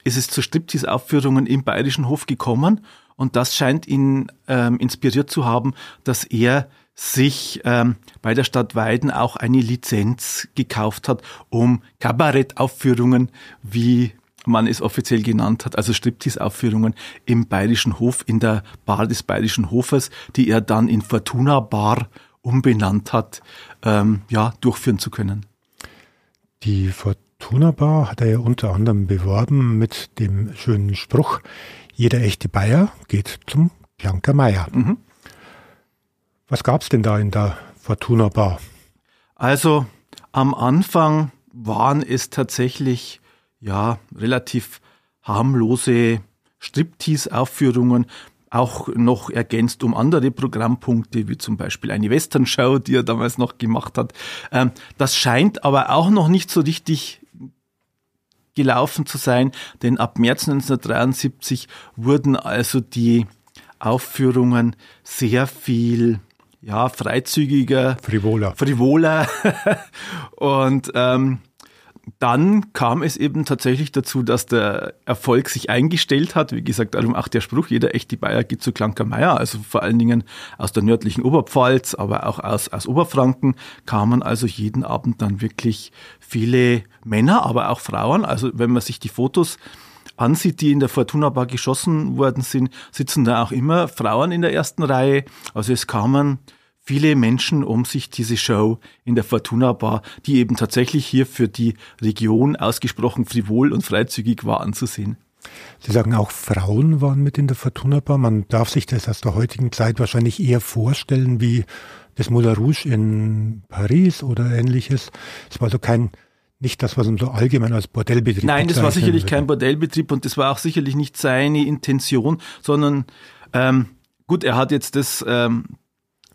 ist es zu Striptease-Aufführungen im Bayerischen Hof gekommen. Und das scheint ihn ähm, inspiriert zu haben, dass er sich ähm, bei der Stadt Weiden auch eine Lizenz gekauft hat, um Kabarettaufführungen, wie man es offiziell genannt hat, also Striptease-Aufführungen im Bayerischen Hof, in der Bar des Bayerischen Hofes, die er dann in Fortuna Bar umbenannt hat, ähm, ja, durchführen zu können. Die Fortuna Bar hat er ja unter anderem beworben mit dem schönen Spruch, jeder echte Bayer geht zum Klanker Meier. Mhm. Was gab es denn da in der Fortuna Bar? Also am Anfang waren es tatsächlich ja relativ harmlose Striptease-Aufführungen, auch noch ergänzt um andere Programmpunkte, wie zum Beispiel eine Western-Show, die er damals noch gemacht hat. Ähm, das scheint aber auch noch nicht so richtig gelaufen zu sein, denn ab März 1973 wurden also die Aufführungen sehr viel ja, freizügiger, frivoler. frivoler. [LAUGHS] und ähm, dann kam es eben tatsächlich dazu, dass der Erfolg sich eingestellt hat. Wie gesagt, darum auch der Spruch, jeder echte Bayer geht zu Klanker Meier. Also vor allen Dingen aus der nördlichen Oberpfalz, aber auch aus, aus Oberfranken kamen also jeden Abend dann wirklich viele Männer, aber auch Frauen. Also wenn man sich die Fotos ansieht, die in der Fortuna Bar geschossen worden sind, sitzen da auch immer Frauen in der ersten Reihe. Also es kamen viele Menschen, um sich diese Show in der Fortuna Bar, die eben tatsächlich hier für die Region ausgesprochen frivol und freizügig war, anzusehen. Sie sagen auch, Frauen waren mit in der Fortuna Bar. Man darf sich das aus der heutigen Zeit wahrscheinlich eher vorstellen wie das Moulin Rouge in Paris oder ähnliches. Es war also kein nicht das, was man so allgemein als Bordellbetrieb Nein, das war sicherlich würde. kein Bordellbetrieb und das war auch sicherlich nicht seine Intention, sondern ähm, gut, er hat jetzt das ähm,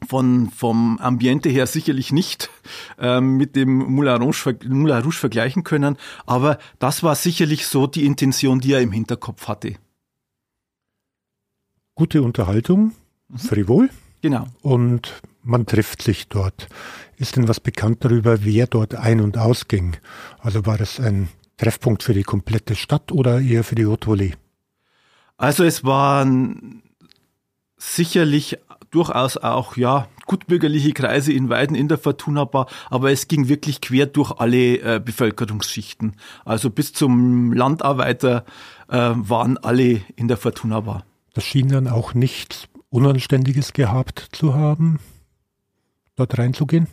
von, vom Ambiente her sicherlich nicht ähm, mit dem Moulin Rouge, Moulin Rouge vergleichen können, aber das war sicherlich so die Intention, die er im Hinterkopf hatte. Gute Unterhaltung, mhm. frivol. Genau. Und man trifft sich dort. Ist denn was bekannt darüber, wer dort ein- und ausging? Also war das ein Treffpunkt für die komplette Stadt oder eher für die Haute Also es waren sicherlich durchaus auch, ja, gutbürgerliche Kreise in Weiden in der Fortuna Bar, aber es ging wirklich quer durch alle äh, Bevölkerungsschichten. Also bis zum Landarbeiter äh, waren alle in der Fortuna Bar. Das schien dann auch nichts Unanständiges gehabt zu haben, dort reinzugehen?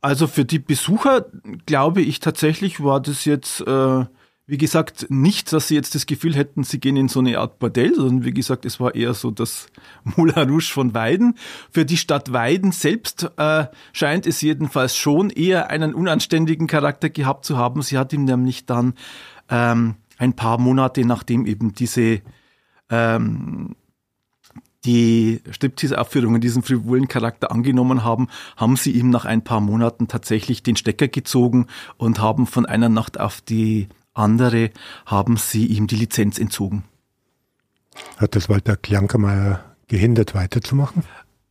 Also für die Besucher glaube ich tatsächlich war das jetzt, äh, wie gesagt, nicht, dass sie jetzt das Gefühl hätten, sie gehen in so eine Art Bordell, sondern wie gesagt, es war eher so das [LAUGHS] Moulin Rouge von Weiden. Für die Stadt Weiden selbst äh, scheint es jedenfalls schon eher einen unanständigen Charakter gehabt zu haben. Sie hat ihm nämlich dann ähm, ein paar Monate nachdem eben diese ähm, die Striptease-Aufführungen diesen frivolen Charakter angenommen haben, haben sie ihm nach ein paar Monaten tatsächlich den Stecker gezogen und haben von einer Nacht auf die andere, haben sie ihm die Lizenz entzogen. Hat das Walter Klankermeier gehindert, weiterzumachen?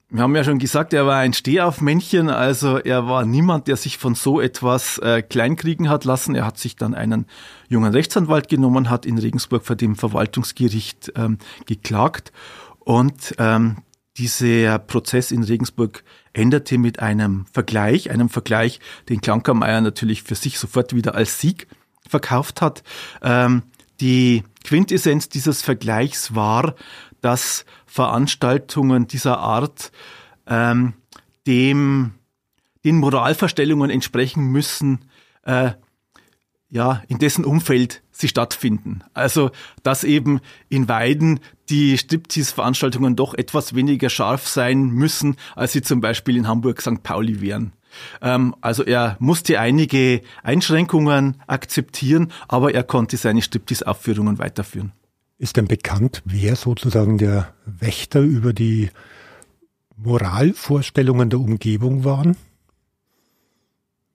Wir haben ja schon gesagt, er war ein Stehaufmännchen, also er war niemand, der sich von so etwas äh, kleinkriegen hat lassen. Er hat sich dann einen jungen Rechtsanwalt genommen, hat in Regensburg vor dem Verwaltungsgericht ähm, geklagt und ähm, dieser Prozess in Regensburg endete mit einem Vergleich, einem Vergleich, den Klankermeier natürlich für sich sofort wieder als Sieg verkauft hat. Ähm, die Quintessenz dieses Vergleichs war, dass Veranstaltungen dieser Art ähm, dem den Moralverstellungen entsprechen müssen, äh, ja, in dessen Umfeld sie stattfinden. Also, dass eben in Weiden die Striptease-Veranstaltungen doch etwas weniger scharf sein müssen, als sie zum Beispiel in Hamburg St. Pauli wären. Ähm, also er musste einige Einschränkungen akzeptieren, aber er konnte seine Striptease-Aufführungen weiterführen. Ist denn bekannt, wer sozusagen der Wächter über die Moralvorstellungen der Umgebung waren?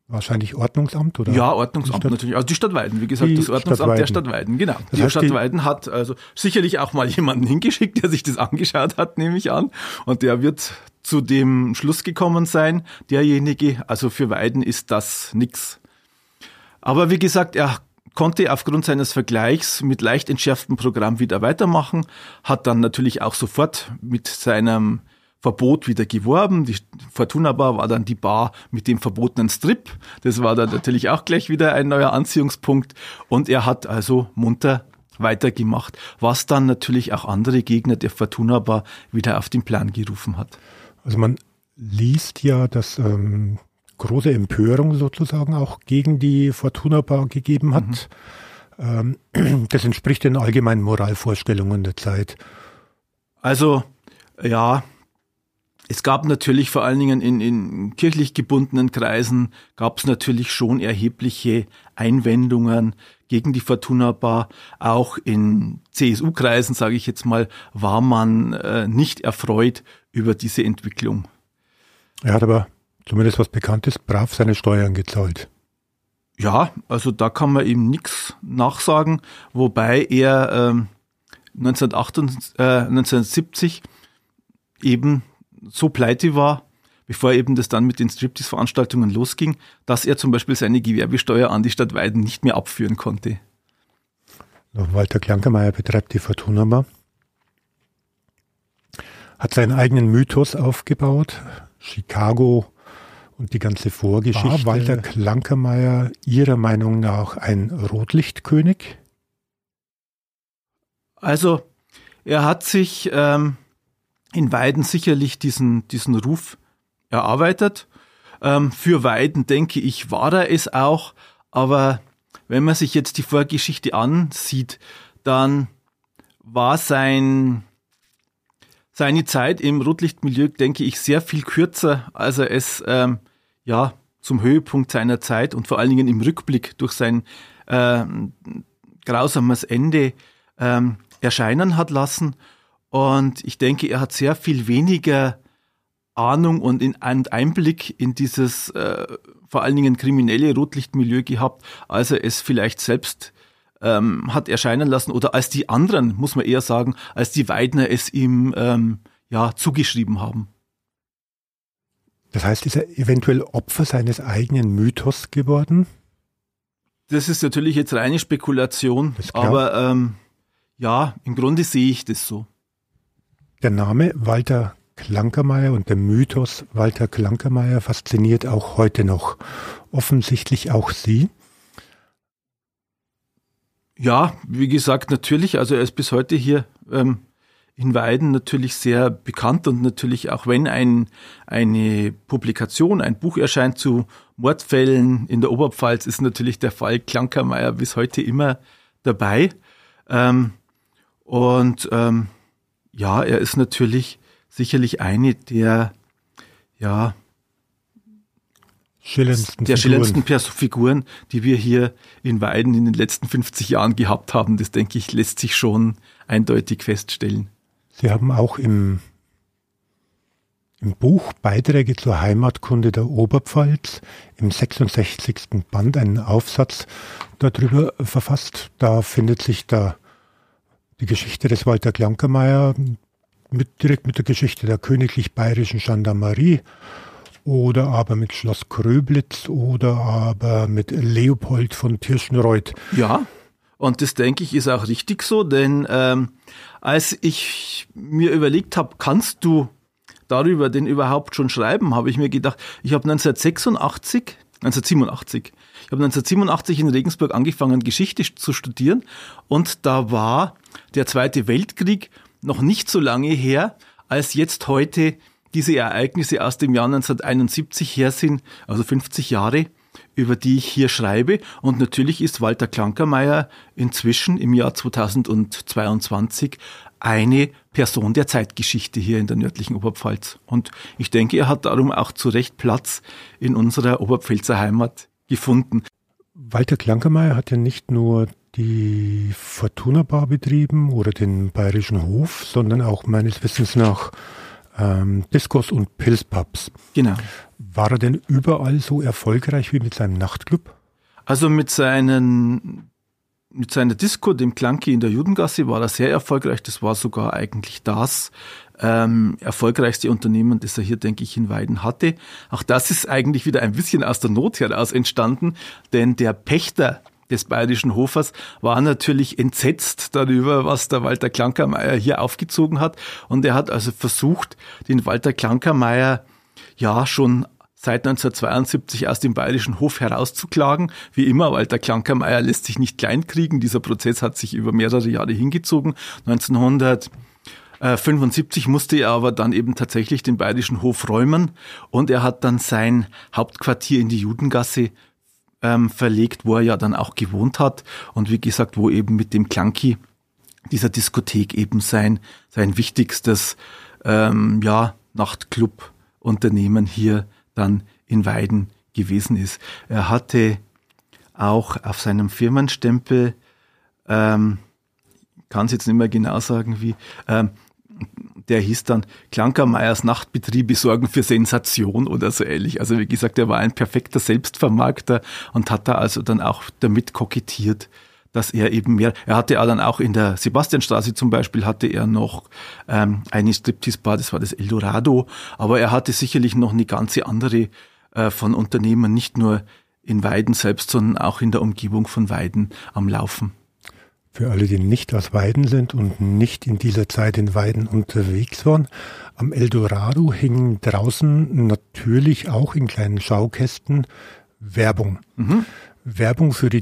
Wahrscheinlich Ordnungsamt oder? Ja, Ordnungsamt natürlich. Also die Stadt Weiden, wie gesagt, die das Ordnungsamt Stadt der Stadt Weiden, genau. Das die Stadt die Weiden hat also sicherlich auch mal [LAUGHS] jemanden hingeschickt, der sich das angeschaut hat, nehme ich an. Und der wird zu dem Schluss gekommen sein, derjenige, also für Weiden ist das nix. Aber wie gesagt, er konnte aufgrund seines Vergleichs mit leicht entschärftem Programm wieder weitermachen, hat dann natürlich auch sofort mit seinem Verbot wieder geworben. Die Fortuna Bar war dann die Bar mit dem verbotenen Strip. Das war dann natürlich auch gleich wieder ein neuer Anziehungspunkt. Und er hat also munter weitergemacht, was dann natürlich auch andere Gegner der Fortuna Bar wieder auf den Plan gerufen hat. Also man liest ja, dass ähm, große Empörung sozusagen auch gegen die Fortuna Bar gegeben hat. Mhm. Ähm, [CLEARS THROAT] das entspricht den allgemeinen Moralvorstellungen der Zeit. Also ja, es gab natürlich vor allen Dingen in, in kirchlich gebundenen Kreisen gab es natürlich schon erhebliche Einwendungen gegen die Fortuna Bar. Auch in CSU-Kreisen, sage ich jetzt mal, war man äh, nicht erfreut über diese Entwicklung. Er hat aber zumindest was bekannt ist, brav seine Steuern gezahlt. Ja, also da kann man ihm nichts nachsagen, wobei er ähm, 1978, äh, 1970 eben so pleite war, bevor eben das dann mit den Striptease-Veranstaltungen losging, dass er zum Beispiel seine Gewerbesteuer an die Stadt Weiden nicht mehr abführen konnte. Walter Klankermeier betreibt die Fortuna Bar, hat seinen eigenen Mythos aufgebaut. Chicago und die ganze Vorgeschichte. War Walter Klankermeier Ihrer Meinung nach ein Rotlichtkönig? Also, er hat sich ähm, in Weiden sicherlich diesen, diesen Ruf erarbeitet. Ähm, für Weiden, denke ich, war er es auch. Aber wenn man sich jetzt die Vorgeschichte ansieht, dann war sein, seine Zeit im Rotlichtmilieu, denke ich, sehr viel kürzer, als er es ähm, ja zum Höhepunkt seiner Zeit und vor allen Dingen im Rückblick durch sein äh, grausames Ende ähm, erscheinen hat lassen. Und ich denke, er hat sehr viel weniger Ahnung und Einblick in dieses äh, vor allen Dingen kriminelle Rotlichtmilieu gehabt, als er es vielleicht selbst ähm, hat erscheinen lassen oder als die anderen, muss man eher sagen, als die Weidner es ihm ähm, ja zugeschrieben haben. Das heißt, ist er eventuell Opfer seines eigenen Mythos geworden? Das ist natürlich jetzt reine Spekulation, aber ähm, ja, im Grunde sehe ich das so. Der Name Walter Klankermeier und der Mythos Walter Klankermeier fasziniert auch heute noch. Offensichtlich auch Sie. Ja, wie gesagt, natürlich. Also er ist bis heute hier ähm, in Weiden natürlich sehr bekannt und natürlich auch wenn ein, eine Publikation, ein Buch erscheint zu Mordfällen in der Oberpfalz, ist natürlich der Fall Klankermeier bis heute immer dabei. Ähm, und ähm, ja, er ist natürlich sicherlich eine der ja schillerndsten der schillerndsten Figuren, die wir hier in Weiden in den letzten 50 Jahren gehabt haben. Das denke ich, lässt sich schon eindeutig feststellen. Sie haben auch im, im Buch Beiträge zur Heimatkunde der Oberpfalz im 66. Band einen Aufsatz darüber verfasst. Da findet sich da die Geschichte des Walter Klankermeier mit, direkt mit der Geschichte der königlich bayerischen Gendarmerie oder aber mit Schloss Kröblitz oder aber mit Leopold von Tirschenreuth. Ja, und das denke ich ist auch richtig so, denn ähm, als ich mir überlegt habe, kannst du darüber denn überhaupt schon schreiben, habe ich mir gedacht, ich habe 1986, 1987, ich habe 1987 in Regensburg angefangen, Geschichte zu studieren und da war der Zweite Weltkrieg noch nicht so lange her, als jetzt heute diese Ereignisse aus dem Jahr 1971 her sind, also 50 Jahre, über die ich hier schreibe. Und natürlich ist Walter Klankermeier inzwischen im Jahr 2022 eine Person der Zeitgeschichte hier in der nördlichen Oberpfalz. Und ich denke, er hat darum auch zu Recht Platz in unserer Oberpfälzer Heimat gefunden. Walter Klankermeier hat ja nicht nur die Fortuna Bar betrieben oder den Bayerischen Hof, sondern auch meines Wissens nach ähm, Diskos und Pilzpubs. Genau. War er denn überall so erfolgreich wie mit seinem Nachtclub? Also mit seinen mit seiner Disco, dem Clunky in der Judengasse, war er sehr erfolgreich. Das war sogar eigentlich das ähm, erfolgreichste Unternehmen, das er hier, denke ich, in Weiden hatte. Auch das ist eigentlich wieder ein bisschen aus der Not heraus entstanden, denn der Pächter des Bayerischen Hofers war natürlich entsetzt darüber, was der Walter Klankermeier hier aufgezogen hat. Und er hat also versucht, den Walter Klankermeier ja schon seit 1972 aus dem Bayerischen Hof herauszuklagen. Wie immer, Walter Klankermeier lässt sich nicht kleinkriegen. Dieser Prozess hat sich über mehrere Jahre hingezogen. 1975 musste er aber dann eben tatsächlich den Bayerischen Hof räumen und er hat dann sein Hauptquartier in die Judengasse ähm, verlegt, wo er ja dann auch gewohnt hat und wie gesagt, wo eben mit dem Klanki dieser Diskothek eben sein, sein wichtigstes ähm, ja, Nachtclub-Unternehmen hier dann in Weiden gewesen ist. Er hatte auch auf seinem Firmenstempel, ähm, kann es jetzt nicht mehr genau sagen, wie, ähm, der hieß dann Klankermeyers Nachtbetriebe sorgen für Sensation oder so ähnlich. Also wie gesagt, er war ein perfekter Selbstvermarkter und hat da also dann auch damit kokettiert, dass er eben mehr, er hatte ja dann auch in der Sebastianstraße zum Beispiel hatte er noch ähm, eine Striptease-Bar, das war das Eldorado, aber er hatte sicherlich noch eine ganze andere äh, von Unternehmen, nicht nur in Weiden selbst, sondern auch in der Umgebung von Weiden am Laufen. Für alle, die nicht aus Weiden sind und nicht in dieser Zeit in Weiden unterwegs waren, am Eldorado hingen draußen natürlich auch in kleinen Schaukästen Werbung. Mhm. Werbung für die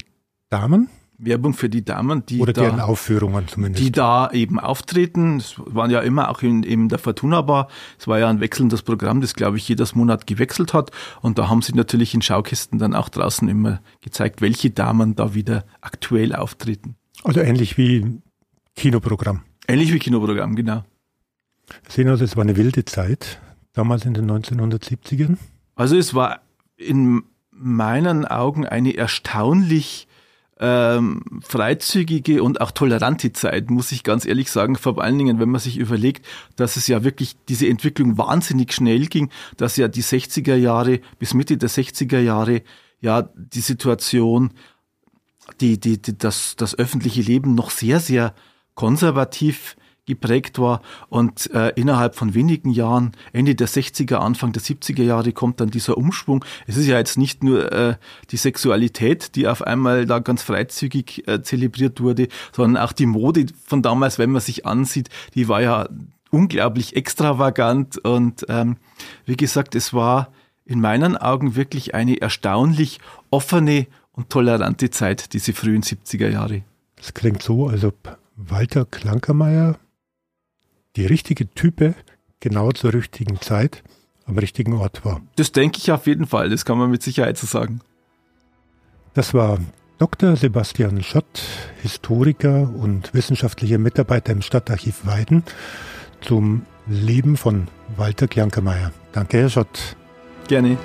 Damen, Werbung für die Damen, die Oder da, deren Aufführungen zumindest. Die da eben auftreten. Es waren ja immer auch in, in der Fortuna Bar. Es war ja ein wechselndes Programm, das glaube ich jedes Monat gewechselt hat. Und da haben sie natürlich in Schaukästen dann auch draußen immer gezeigt, welche Damen da wieder aktuell auftreten. Also ähnlich wie Kinoprogramm. Ähnlich wie Kinoprogramm, genau. sehen also, es war eine wilde Zeit, damals in den 1970ern. Also es war in meinen Augen eine erstaunlich ähm, freizügige und auch tolerante Zeit, muss ich ganz ehrlich sagen. Vor allen Dingen, wenn man sich überlegt, dass es ja wirklich diese Entwicklung wahnsinnig schnell ging, dass ja die 60er Jahre bis Mitte der 60er Jahre ja die Situation, die, die, die das, das öffentliche Leben noch sehr, sehr konservativ geprägt war. Und äh, innerhalb von wenigen Jahren, Ende der 60er, Anfang der 70er Jahre, kommt dann dieser Umschwung. Es ist ja jetzt nicht nur äh, die Sexualität, die auf einmal da ganz freizügig äh, zelebriert wurde, sondern auch die Mode von damals, wenn man sich ansieht, die war ja unglaublich extravagant. Und ähm, wie gesagt, es war in meinen Augen wirklich eine erstaunlich offene und tolerante Zeit, diese frühen 70er Jahre. Das klingt so, als ob Walter Klankermeier die richtige Type genau zur richtigen Zeit am richtigen Ort war. Das denke ich auf jeden Fall, das kann man mit Sicherheit so sagen. Das war Dr. Sebastian Schott, Historiker und wissenschaftlicher Mitarbeiter im Stadtarchiv Weiden zum Leben von Walter Klankermeier. Danke, Herr Schott. Gerne.